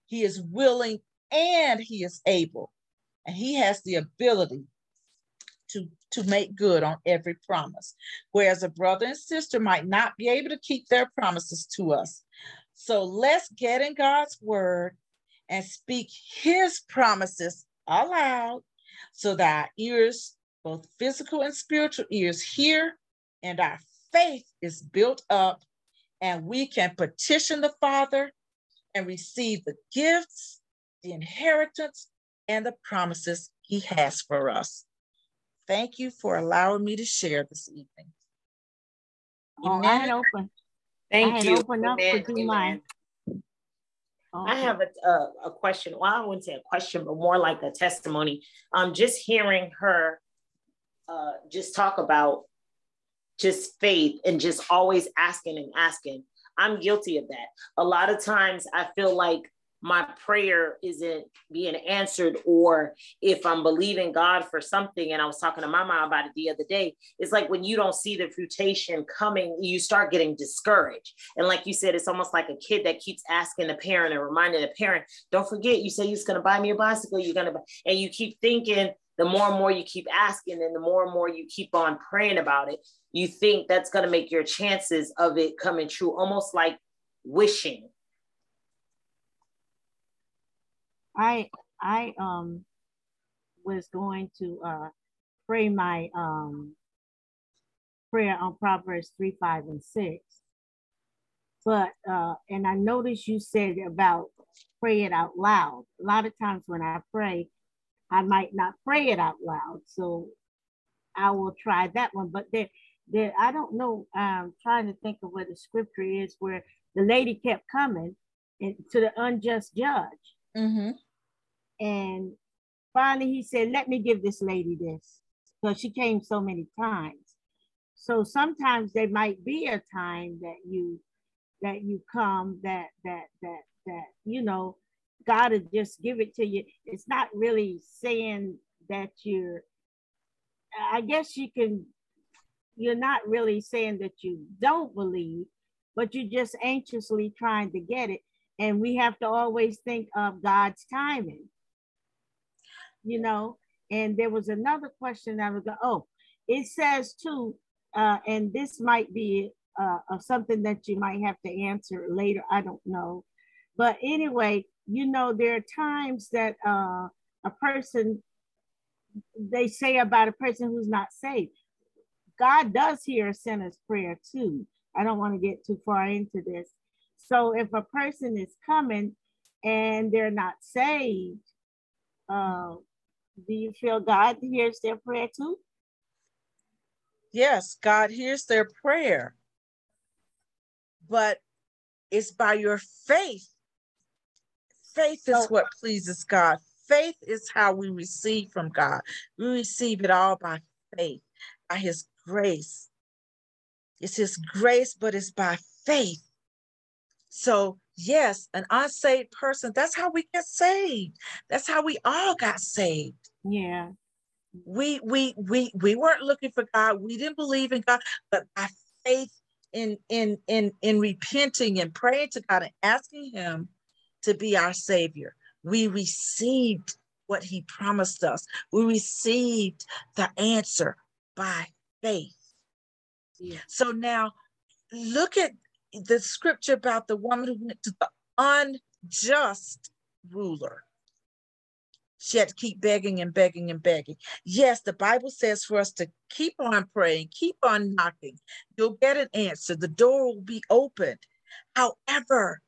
He is willing and he is able and he has the ability to, to make good on every promise. Whereas a brother and sister might not be able to keep their promises to us. So let's get in God's word and speak his promises aloud so that our ears, both physical and spiritual ears, hear and our faith is built up and we can petition the Father and receive the gifts, the inheritance, and the promises he has for us. Thank you for allowing me to share this evening. Oh, I had open. Thank I had you. opened up Amen. to do mine. I have a, a, a question. Well, I wouldn't say a question, but more like a testimony. Um, just hearing her uh, just talk about just faith and just always asking and asking. I'm guilty of that. A lot of times I feel like my prayer isn't being answered or if i'm believing god for something and i was talking to my mom about it the other day it's like when you don't see the fruition coming you start getting discouraged. And like you said it's almost like a kid that keeps asking the parent and reminding the parent don't forget you say you're going to buy me a bicycle you're going to and you keep thinking the more and more you keep asking and the more and more you keep on praying about it you think that's going to make your chances of it coming true almost like wishing I I um was going to uh pray my um prayer on Proverbs 3, 5, and 6. But uh and I noticed you said about pray it out loud. A lot of times when I pray, I might not pray it out loud. So I will try that one. But there, there I don't know. I'm trying to think of where the scripture is where the lady kept coming and to the unjust judge. Mm-hmm. And finally, he said, Let me give this lady this because she came so many times. So sometimes there might be a time that you that you come that that that that you know God will just give it to you. It's not really saying that you're I guess you can you're not really saying that you don't believe, but you're just anxiously trying to get it. And we have to always think of God's timing you know. And there was another question that was, oh, it says too, uh, and this might be uh, something that you might have to answer later. I don't know. But anyway, you know, there are times that uh, a person, they say about a person who's not saved. God does hear a sinner's prayer too. I don't want to get too far into this. So if a person is coming and they're not saved, uh, do you feel God hears their prayer too? Yes, God hears their prayer. But it's by your faith. Faith is what pleases God. Faith is how we receive from God. We receive it all by faith, by His grace. It's His grace, but it's by faith. So, yes, an unsaved person, that's how we get saved. That's how we all got saved. Yeah. We we we we weren't looking for God. We didn't believe in God, but by faith in in in in repenting and praying to God and asking him to be our savior, we received what he promised us. We received the answer by faith. Yeah. So now look at the scripture about the woman who went to the unjust ruler she had to keep begging and begging and begging. Yes, the Bible says for us to keep on praying, keep on knocking. You'll get an answer. The door will be opened. However,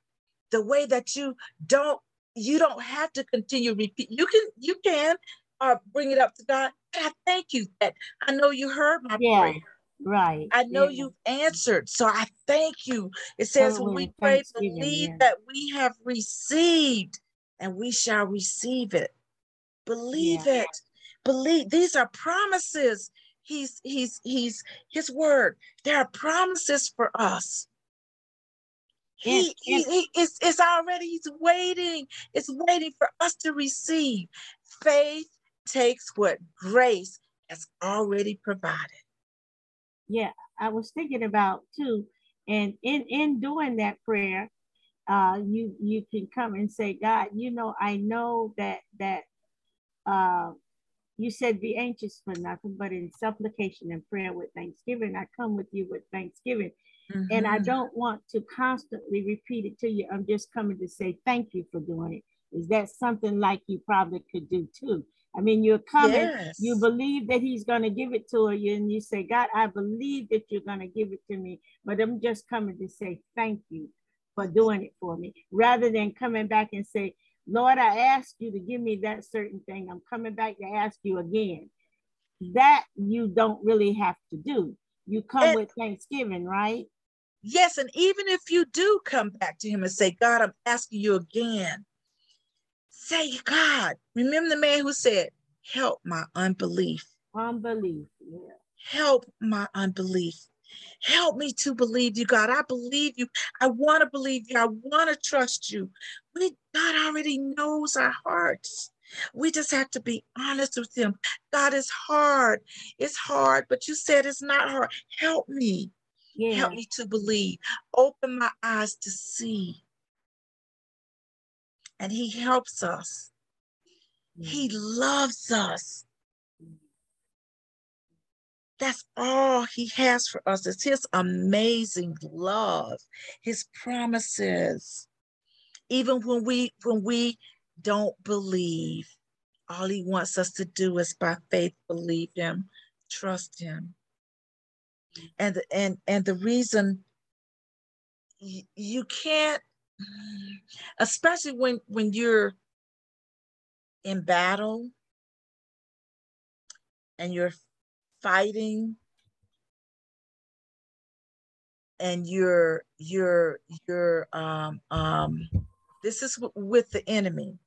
the way that you don't, you don't have to continue repeat. You can, you can uh, bring it up to God. I thank you that I know you heard my yeah. prayer. Right. I know yeah. you've answered. So I thank you. It says when we pray, believe yeah. that we have received and we shall receive it. Believe yeah. it. Believe these are promises. He's he's he's his word. There are promises for us. He, he, he is, is already, he's waiting. It's waiting for us to receive. Faith takes what grace has already provided. Yeah, I was thinking about too, and in in doing that prayer, uh, you you can come and say, God, you know, I know that that uh, you said be anxious for nothing, but in supplication and prayer with thanksgiving, I come with you with thanksgiving. Mm-hmm. And I mm-hmm. don't want to constantly repeat it to you. I'm just coming to say thank you for doing it. Is that something like you probably could do too? I mean, you're coming, yes. you believe that he's going to give it to you, and you say, God, I believe that you're going to give it to me, but I'm just coming to say thank you for doing it for me, rather than coming back and say, Lord, I asked you to give me that certain thing. I'm coming back to ask you again. Mm. That you don't really have to do. You come and, with thanksgiving, right? Yes, and even if you do come back to him and say, God, I'm asking you again, say, God, remember the man who said, Help my unbelief. Unbelief, yeah. Help my unbelief. Help me to believe you, God. I believe you. I want to believe you. I want to trust you. We, God already knows our hearts. We just have to be honest with him. God is hard. It's hard, but you said it's not hard. Help me. Yeah. Help me to believe. Open my eyes to see. And he helps us. He mm. loves us. That's all he has for us. It's his amazing love, his promises. Even when we when we don't believe, all he wants us to do is by faith believe him, trust him. And and and the reason you can't especially when when you're in battle and you're fighting and you're you're you're um um this is with the enemy.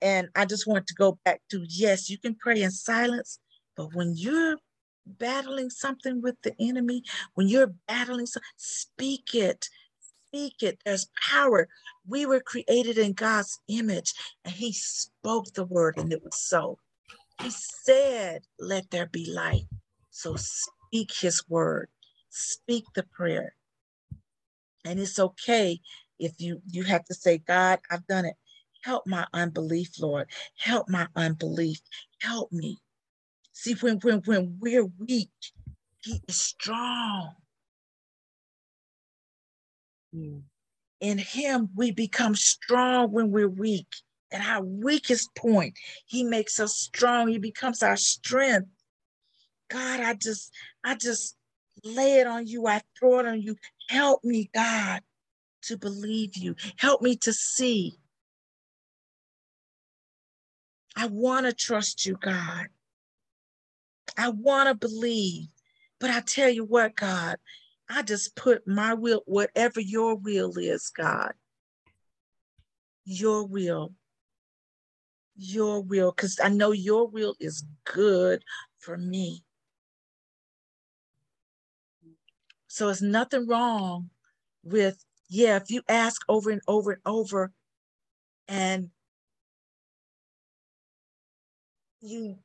And i just want to go back to yes you can pray in silence but when you're battling something with the enemy when you're battling speak it speak it there's power we were created in god's image and he spoke the word and it was so he said, Let there be light. So speak his word, speak the prayer. And it's okay if you you have to say, God, I've done it. Help my unbelief, Lord. Help my unbelief. Help me. See, when when when we're weak, he is strong. Mm. In him, we become strong when we're weak at our weakest point. He makes us strong. He becomes our strength. God, I just, I just lay it on you. I throw it on you. Help me, God, to believe you. Help me to see. I want to trust you, God. I want to believe. But I tell you what, God, I just put my will, whatever your will is, God, your will. Your will because I know your will is good for me. So it's nothing wrong with, yeah, if you ask over and over and over and you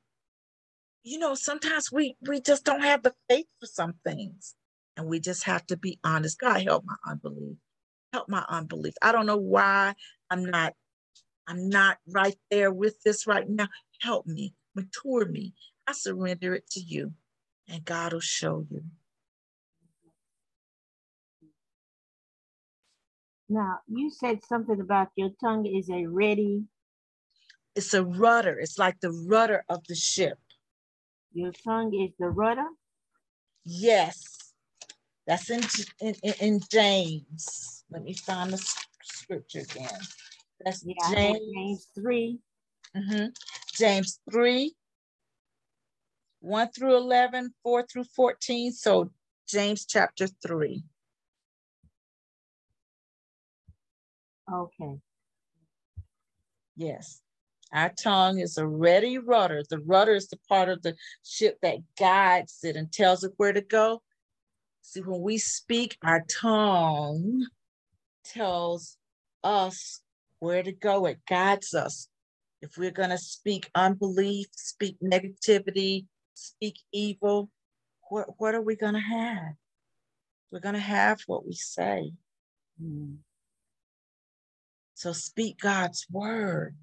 you know sometimes we we just don't have the faith for some things and we just have to be honest god help my unbelief help my unbelief i don't know why i'm not I'm not right there with this right now. Help me, mature me. I surrender it to you, and God will show you. Now, you said something about your tongue is a ready. It's a rudder. It's like the rudder of the ship. Your tongue is the rudder? Yes. That's in, in, in James. Let me find the scripture again. That's yeah, James. James 3. Mm-hmm. James 3. 1 through 11, 4 through 14. So James chapter 3. Okay. Yes. Our tongue is a ready rudder. The rudder is the part of the ship that guides it and tells it where to go. See, when we speak, our tongue tells us where to go. It guides us. If we're going to speak unbelief, speak negativity, speak evil, what, what are we going to have? We're going to have what we say. Mm. So speak God's word.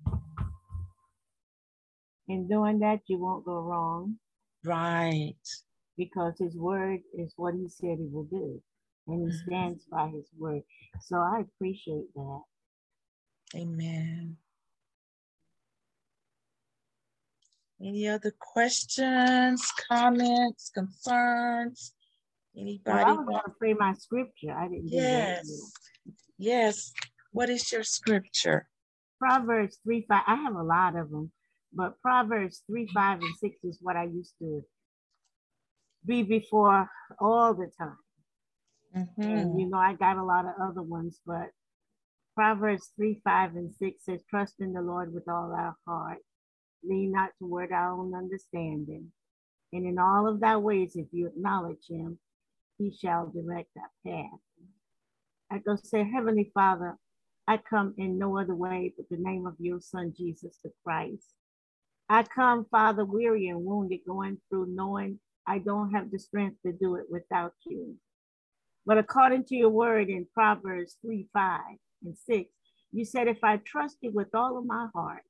In doing that, you won't go wrong. Right. Because his word is what he said he will do. And he mm-hmm. stands by his word. So I appreciate that. Amen. Any other questions, comments, concerns? Anybody? Well, I was going to pray my scripture. I didn't. Yes. Yes. What is your scripture? Proverbs 3 5. I have a lot of them, but Proverbs 3 5 and 6 is what I used to be before all the time. Mm-hmm. And you know, I got a lot of other ones, but Proverbs 3 5 and 6 says, Trust in the Lord with all our heart, lean not toward our own understanding. And in all of thy ways, if you acknowledge him, he shall direct our path. I go say, Heavenly Father, I come in no other way but the name of your son, Jesus the Christ. I come, Father, weary and wounded, going through knowing I don't have the strength to do it without you. But according to your word in Proverbs 3 5 and 6, you said, If I trust you with all of my heart,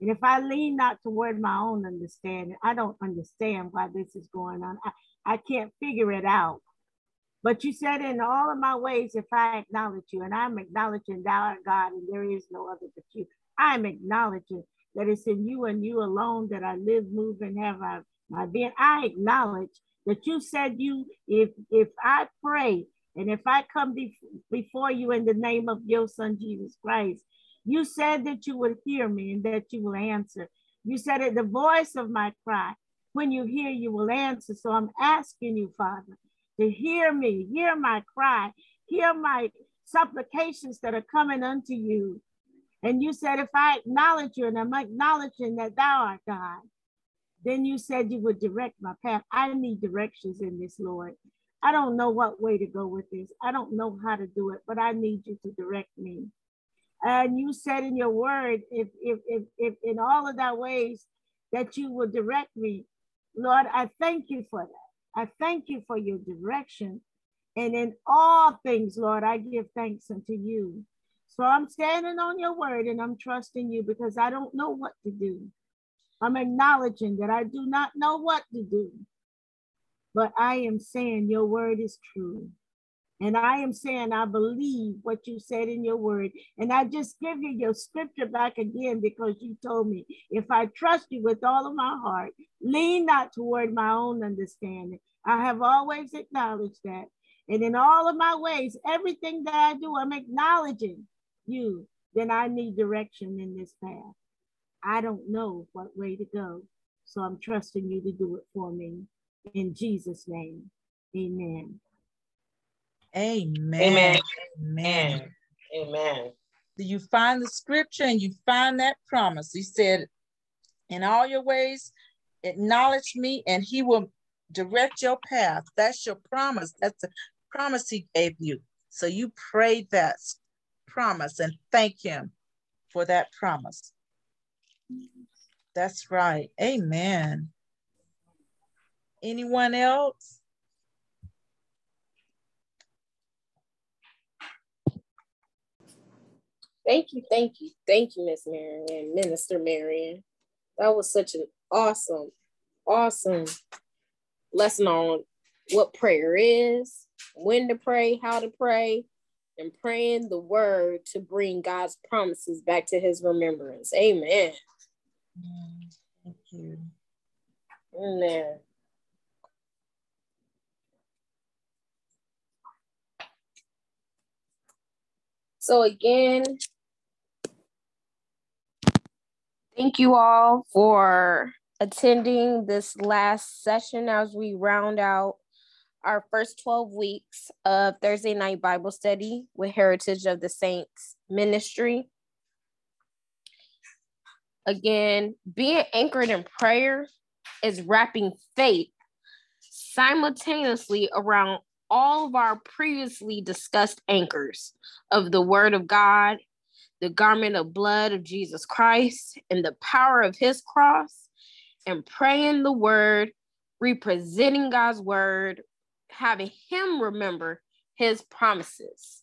and if I lean not toward my own understanding, I don't understand why this is going on. I, I can't figure it out. But you said, in all of my ways, if I acknowledge you, and I'm acknowledging thou art God, and there is no other but you, I'm acknowledging that it's in you and you alone that I live, move, and have my being. I acknowledge that you said you, if if I pray and if I come be, before you in the name of your son Jesus Christ, you said that you would hear me and that you will answer. You said at the voice of my cry, when you hear, you will answer. So I'm asking you, Father, to hear me, hear my cry, hear my supplications that are coming unto you. And you said, if I acknowledge you and I'm acknowledging that thou art God, then you said you would direct my path. I need directions in this, Lord. I don't know what way to go with this. I don't know how to do it, but I need you to direct me. And you said in your word, if if if, if in all of that ways that you will direct me, Lord, I thank you for that. I thank you for your direction. And in all things, Lord, I give thanks unto you. So I'm standing on your word and I'm trusting you because I don't know what to do. I'm acknowledging that I do not know what to do. But I am saying your word is true. And I am saying, I believe what you said in your word. And I just give you your scripture back again because you told me, if I trust you with all of my heart, lean not toward my own understanding. I have always acknowledged that. And in all of my ways, everything that I do, I'm acknowledging you. Then I need direction in this path. I don't know what way to go. So I'm trusting you to do it for me. In Jesus' name, amen. Amen. Amen. Amen. Amen. You find the scripture and you find that promise. He said, In all your ways, acknowledge me, and he will direct your path. That's your promise. That's the promise he gave you. So you pray that promise and thank him for that promise. That's right. Amen. Anyone else? Thank you, thank you, thank you, Miss Marion, Minister Marion. That was such an awesome, awesome lesson on what prayer is, when to pray, how to pray, and praying the word to bring God's promises back to his remembrance. Amen. Thank you. Amen. So again, thank you all for attending this last session as we round out our first 12 weeks of Thursday night Bible study with Heritage of the Saints ministry. Again, being anchored in prayer is wrapping faith simultaneously around all of our previously discussed anchors of the Word of God, the garment of blood of Jesus Christ, and the power of His cross, and praying the Word, representing God's Word, having Him remember His promises.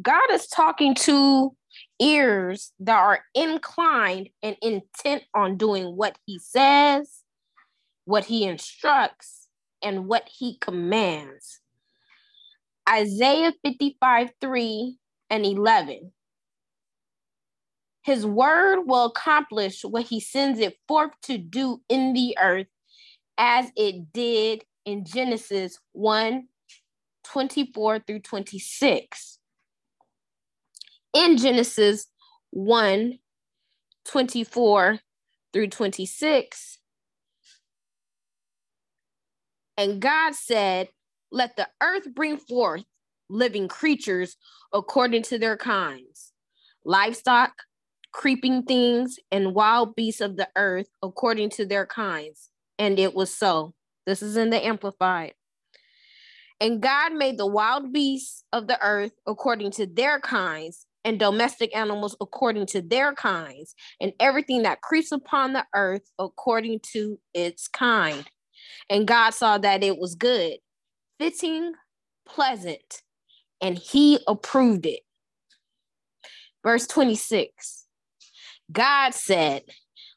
God is talking to ears that are inclined and intent on doing what He says, what He instructs, and what he commands. Isaiah 55 3 and 11. His word will accomplish what he sends it forth to do in the earth, as it did in Genesis 1 24 through 26. In Genesis 1 24 through 26, and God said, Let the earth bring forth living creatures according to their kinds, livestock, creeping things, and wild beasts of the earth according to their kinds. And it was so. This is in the Amplified. And God made the wild beasts of the earth according to their kinds, and domestic animals according to their kinds, and everything that creeps upon the earth according to its kind. And God saw that it was good, fitting, pleasant, and he approved it. Verse 26 God said,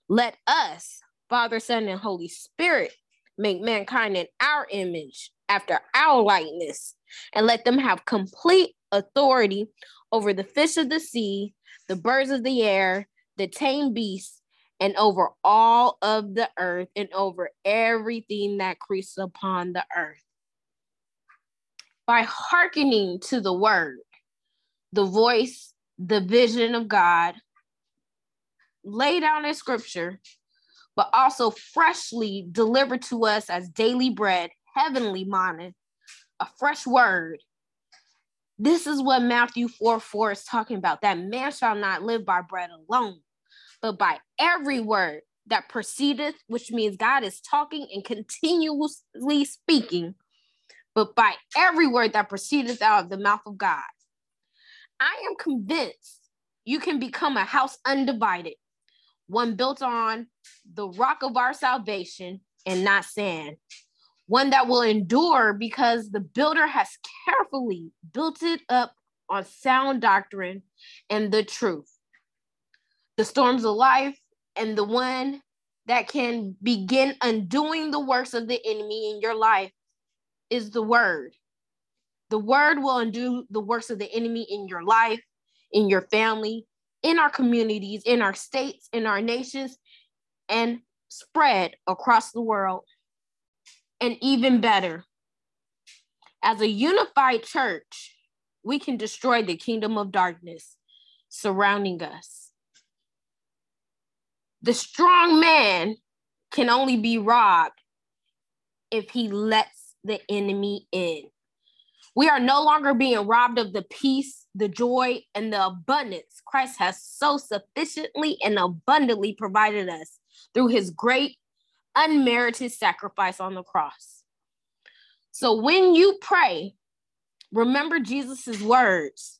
Let us, Father, Son, and Holy Spirit, make mankind in our image, after our likeness, and let them have complete authority over the fish of the sea, the birds of the air, the tame beasts and over all of the earth and over everything that creeps upon the earth. By hearkening to the word, the voice, the vision of God, laid down in scripture, but also freshly delivered to us as daily bread, heavenly manna, a fresh word. This is what Matthew 4 4 is talking about that man shall not live by bread alone, but by every word that proceedeth, which means God is talking and continuously speaking, but by every word that proceedeth out of the mouth of God. I am convinced you can become a house undivided, one built on the rock of our salvation and not sand, one that will endure because the builder has carefully built it up on sound doctrine and the truth the storms of life, and the one that can begin undoing the works of the enemy in your life is the word. The word will undo the works of the enemy in your life, in your family, in our communities, in our states, in our nations, and spread across the world. And even better, as a unified church, we can destroy the kingdom of darkness surrounding us. The strong man can only be robbed if he lets the enemy in. We are no longer being robbed of the peace, the joy, and the abundance Christ has so sufficiently and abundantly provided us through his great, unmerited sacrifice on the cross. So when you pray, remember Jesus' words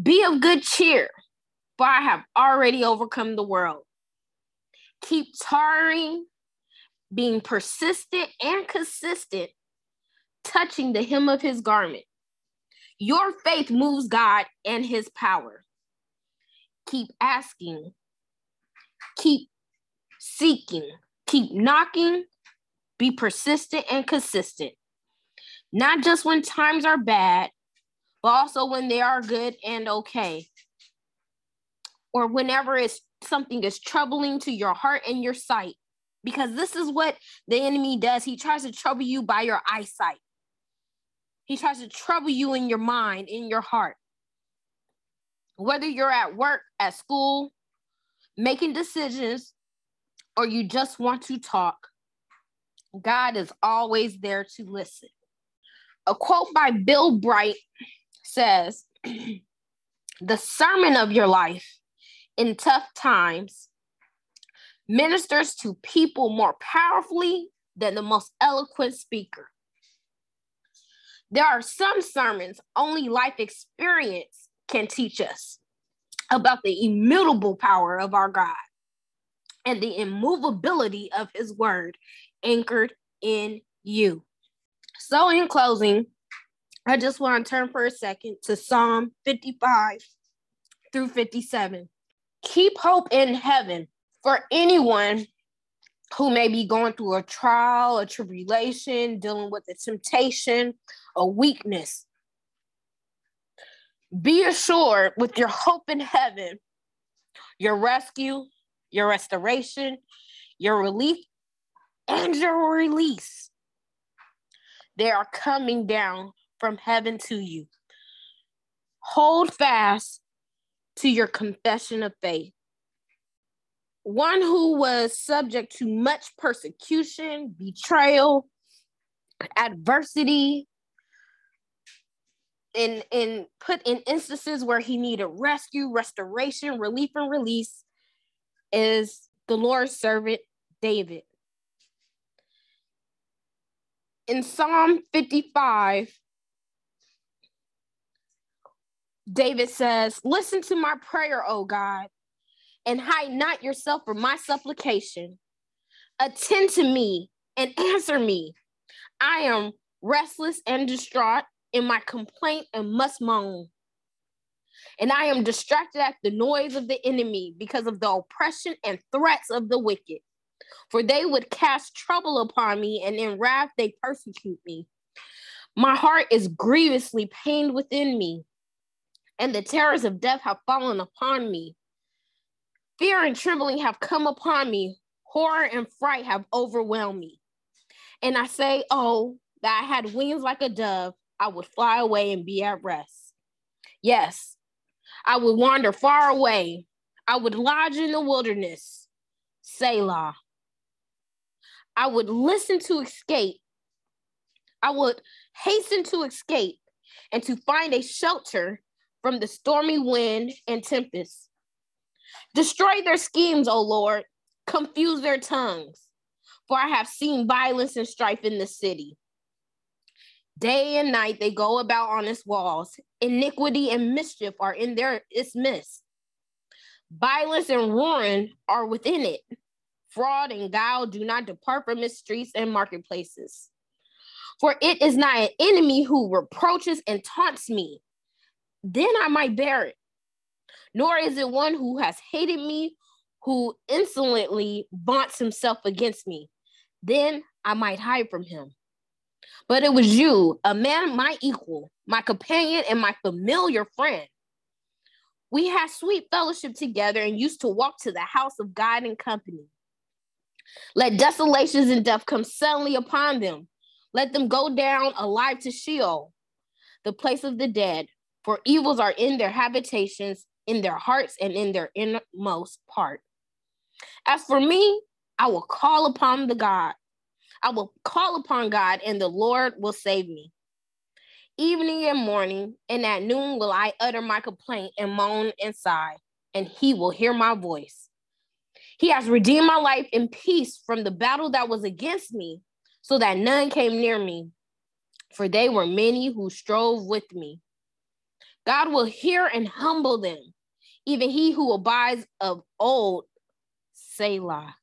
Be of good cheer, for I have already overcome the world keep tarring, being persistent and consistent, touching the hem of his garment. Your faith moves God and his power. Keep asking, keep seeking, keep knocking, be persistent and consistent. Not just when times are bad, but also when they are good and okay. Or whenever it's something is troubling to your heart and your sight because this is what the enemy does. He tries to trouble you by your eyesight. He tries to trouble you in your mind, in your heart. Whether you're at work, at school, making decisions, or you just want to talk, God is always there to listen. A quote by Bill Bright says, The sermon of your life in tough times ministers to people more powerfully than the most eloquent speaker. There are some sermons only life experience can teach us about the immutable power of our God and the immovability of his word anchored in you. So, in closing, I just want to turn for a second to Psalm 55 through 57. Keep hope in heaven for anyone who may be going through a trial, a tribulation, dealing with a temptation, a weakness. Be assured with your hope in heaven, your rescue, your restoration, your relief, and your release. They are coming down from heaven to you. Hold fast to your confession of faith. One who was subject to much persecution, betrayal, adversity, and, and put in instances where he needed rescue, restoration, relief, and release is the Lord's servant David. In Psalm 55, David says, Listen to my prayer, O God, and hide not yourself from my supplication. Attend to me and answer me. I am restless and distraught in my complaint and must moan. And I am distracted at the noise of the enemy because of the oppression and threats of the wicked. For they would cast trouble upon me, and in wrath they persecute me. My heart is grievously pained within me, and the terrors of death have fallen upon me. Fear and trembling have come upon me, horror and fright have overwhelmed me. And I say, Oh, that I had wings like a dove, I would fly away and be at rest. Yes, I would wander far away. I would lodge in the wilderness. Selah. I would listen to escape. I would hasten to escape and to find a shelter from the stormy wind and tempest. Destroy their schemes, O Lord, confuse their tongues, for I have seen violence and strife in the city. Day and night they go about on its walls. Iniquity and mischief are in their its midst. Violence and ruin are within it. Fraud and guile do not depart from its streets and marketplaces. For it is not an enemy who reproaches and taunts me. Then I might bear it. Nor is it one who has hated me, who insolently vaunts himself against me. Then I might hide from him. But it was you, a man my equal, my companion, and my familiar friend. We had sweet fellowship together and used to walk to the house of God in company. Let desolations and death come suddenly upon them. Let them go down alive to Sheol, the place of the dead, for evils are in their habitations, in their hearts, and in their innermost part. As for me, I will call upon the God I will call upon God, and the Lord will save me. Evening and morning, and at noon will I utter my complaint and moan and sigh, and he will hear my voice. He has redeemed my life in peace from the battle that was against me, so that none came near me. For they were many who strove with me. God will hear and humble them, even he who abides of old, Selah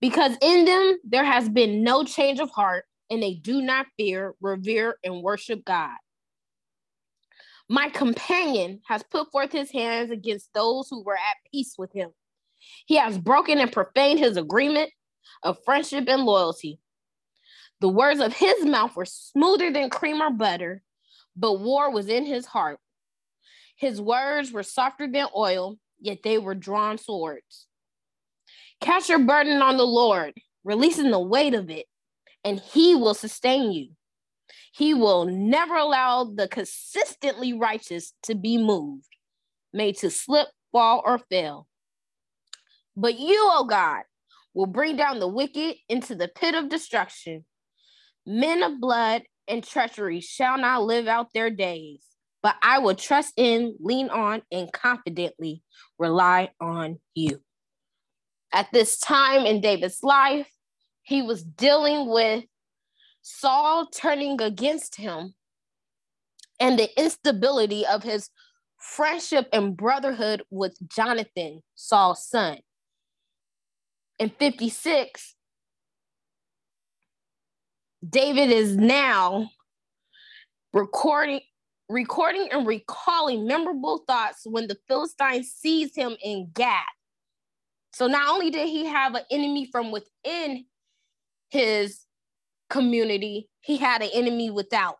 because in them there has been no change of heart, and they do not fear, revere, and worship God. My companion has put forth his hands against those who were at peace with him. He has broken and profaned his agreement of friendship and loyalty. The words of his mouth were smoother than cream or butter, but war was in his heart. His words were softer than oil, yet they were drawn swords. Cast your burden on the Lord, releasing the weight of it, and He will sustain you. He will never allow the consistently righteous to be moved, made to slip, fall, or fail. But you, O God, will bring down the wicked into the pit of destruction. Men of blood and treachery shall not live out their days, but I will trust in, lean on, and confidently rely on you. At this time in David's life, he was dealing with Saul turning against him and the instability of his friendship and brotherhood with Jonathan, Saul's son. In 56, David is now recording recording and recalling memorable thoughts when the Philistines seized him in Gath. So not only did he have an enemy from within his community, he had an enemy without.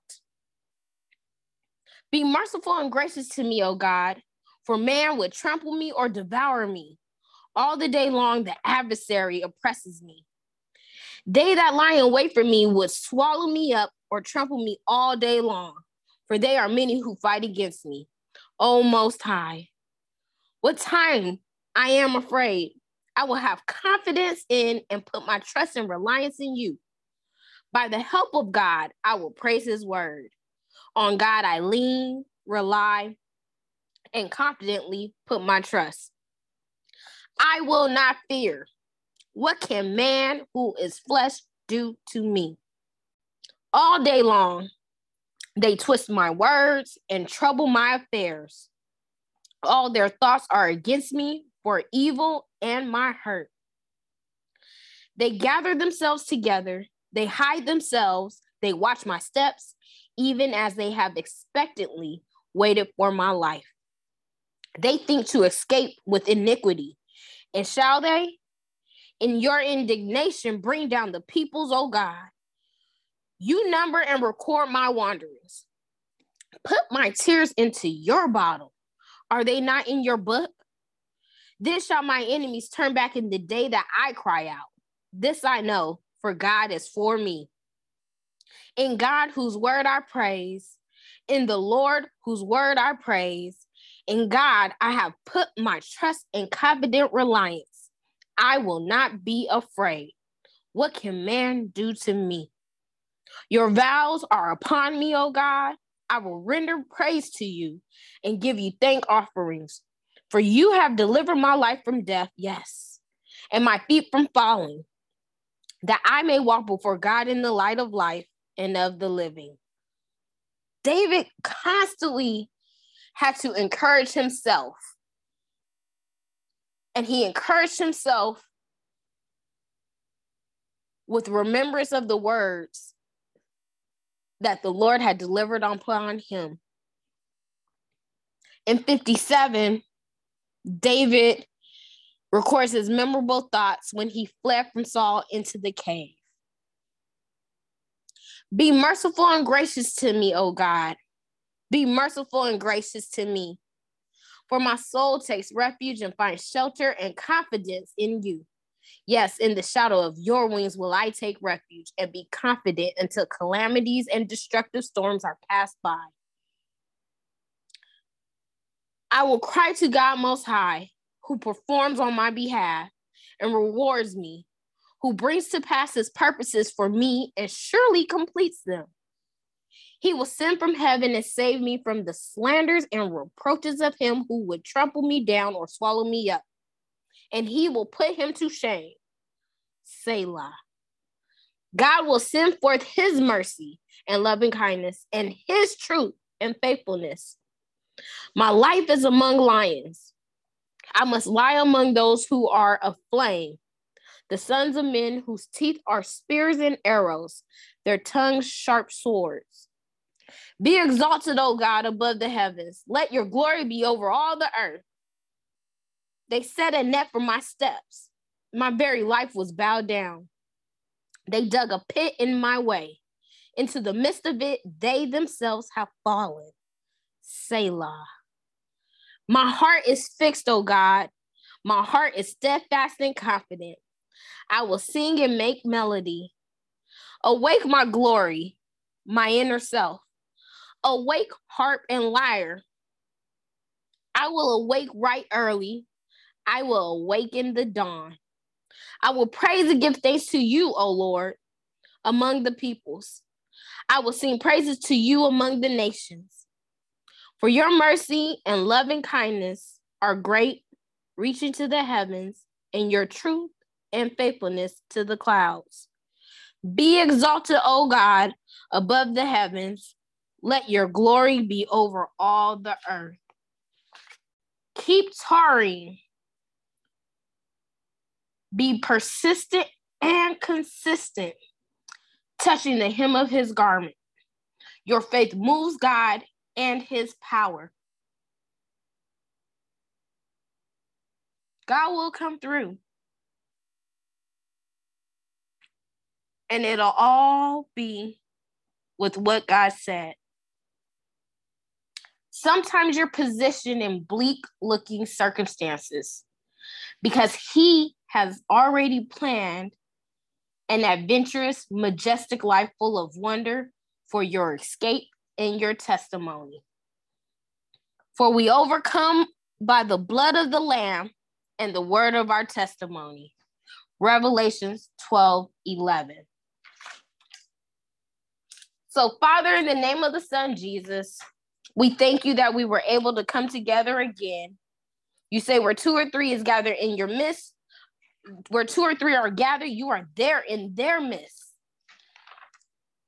Be merciful and gracious to me, O God, for man would trample me or devour me. All the day long, the adversary oppresses me. They that lie in wait for me would swallow me up or trample me all day long, for they are many who fight against me. O Most High, what time I am afraid, I will have confidence in and put my trust and reliance in you. By the help of God, I will praise his word. On God, I lean, rely, and confidently put my trust. I will not fear. What can man who is flesh do to me? All day long, they twist my words and trouble my affairs. All their thoughts are against me for evil and my hurt. They gather themselves together, they hide themselves, they watch my steps, even as they have expectantly waited for my life. They think to escape with iniquity. And shall they? In your indignation, bring down the peoples, O God. You number and record my wanderings. Put my tears into your bottle. Are they not in your book? Then shall my enemies turn back in the day that I cry out. This I know, for God is for me in God whose word I praise, in the Lord whose word I praise. In God I have put my trust and confident reliance. I will not be afraid. What can man do to me? Your vows are upon me, O God. I will render praise to you and give you thank offerings. For you have delivered my life from death, yes, and my feet from falling, that I may walk before God in the light of life and of the living. David constantly had to encourage himself. And he encouraged himself with remembrance of the words that the Lord had delivered upon him. In 57, David records his memorable thoughts when he fled from Saul into the cave. Be merciful and gracious to me, O God. Be merciful and gracious to me. For my soul takes refuge and finds shelter and confidence in you. Yes, in the shadow of your wings will I take refuge and be confident until calamities and destructive storms are passed by. I will cry to God Most High, who performs on my behalf and rewards me who brings to pass his purposes for me and surely completes them. He will send from heaven and save me from the slanders and reproaches of him who would trample me down or swallow me up. And he will put him to shame. Selah. God will send forth his mercy and loving kindness and his truth and faithfulness. My life is among lions. I must lie among those who are aflame the sons of men whose teeth are spears and arrows, their tongues sharp swords. Be exalted, O God, above the heavens. Let your glory be over all the earth. They set a net for my steps. My very life was bowed down. They dug a pit in my way. Into the midst of it, they themselves have fallen. Selah. My heart is fixed, O God. My heart is steadfast and confident. I will sing and make melody. Awake my glory, my inner self. Awake harp and lyre. I will awake right early. I will awaken the dawn. I will praise and give thanks to you, O Lord, among the peoples. I will sing praises to you among the nations. For your mercy and loving kindness are great, reaching to the heavens, and your truth and faithfulness to the clouds. Be exalted, O God, above the heavens. Let your glory be over all the earth. Keep tarrying. Be persistent and consistent, touching the hem of his garment. Your faith moves God and his power. God will come through. And it'll all be with what God said. Sometimes you're positioned in bleak looking circumstances because He has already planned an adventurous, majestic life full of wonder for your escape and your testimony. For we overcome by the blood of the Lamb and the word of our testimony. Revelations 12 11. So, Father, in the name of the Son, Jesus, we thank you that we were able to come together again. You say where two or three is gathered in your midst, where two or three are gathered, you are there in their midst.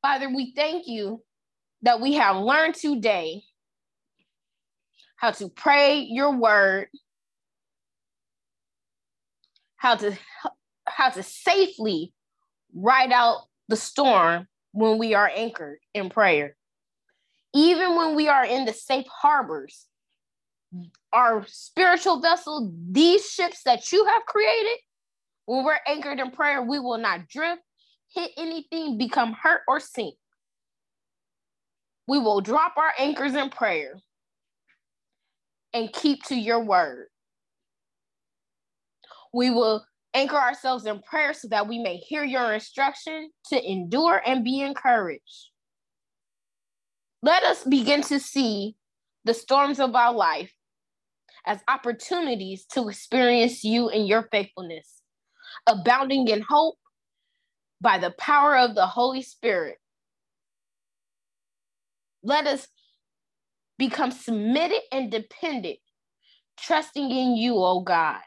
Father, we thank you that we have learned today how to pray your word, how to how to safely ride out the storm when we are anchored in prayer. Even when we are in the safe harbors, our spiritual vessel, these ships that you have created, when we're anchored in prayer, we will not drift, hit anything, become hurt, or sink. We will drop our anchors in prayer and keep to your word. We will Anchor ourselves in prayer so that we may hear your instruction to endure and be encouraged. Let us begin to see the storms of our life as opportunities to experience you and your faithfulness, abounding in hope by the power of the Holy Spirit. Let us become submitted and dependent, trusting in you, O oh God.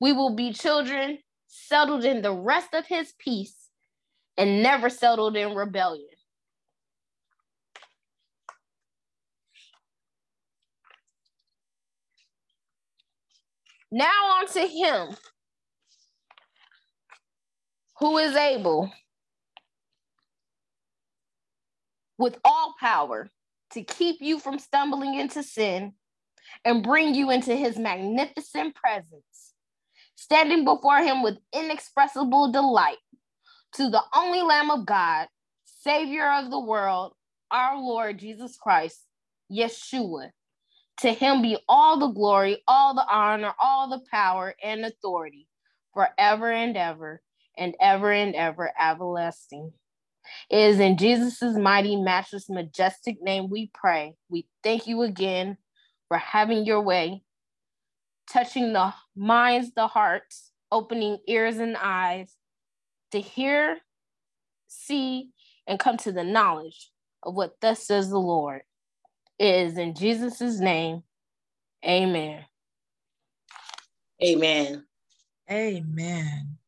We will be children settled in the rest of his peace and never settled in rebellion. Now on to him who is able with all power to keep you from stumbling into sin and bring you into his magnificent presence standing before him with inexpressible delight to the only Lamb of God, Savior of the world, our Lord Jesus Christ, Yeshua. To him be all the glory, all the honor, all the power and authority forever and ever and ever and ever everlasting. It is in Jesus' mighty, matchless, majestic name we pray. We thank you again for having your way touching the minds, the hearts, opening ears and eyes to hear, see, and come to the knowledge of what thus says the Lord. It is in Jesus' name. Amen. Amen. Amen.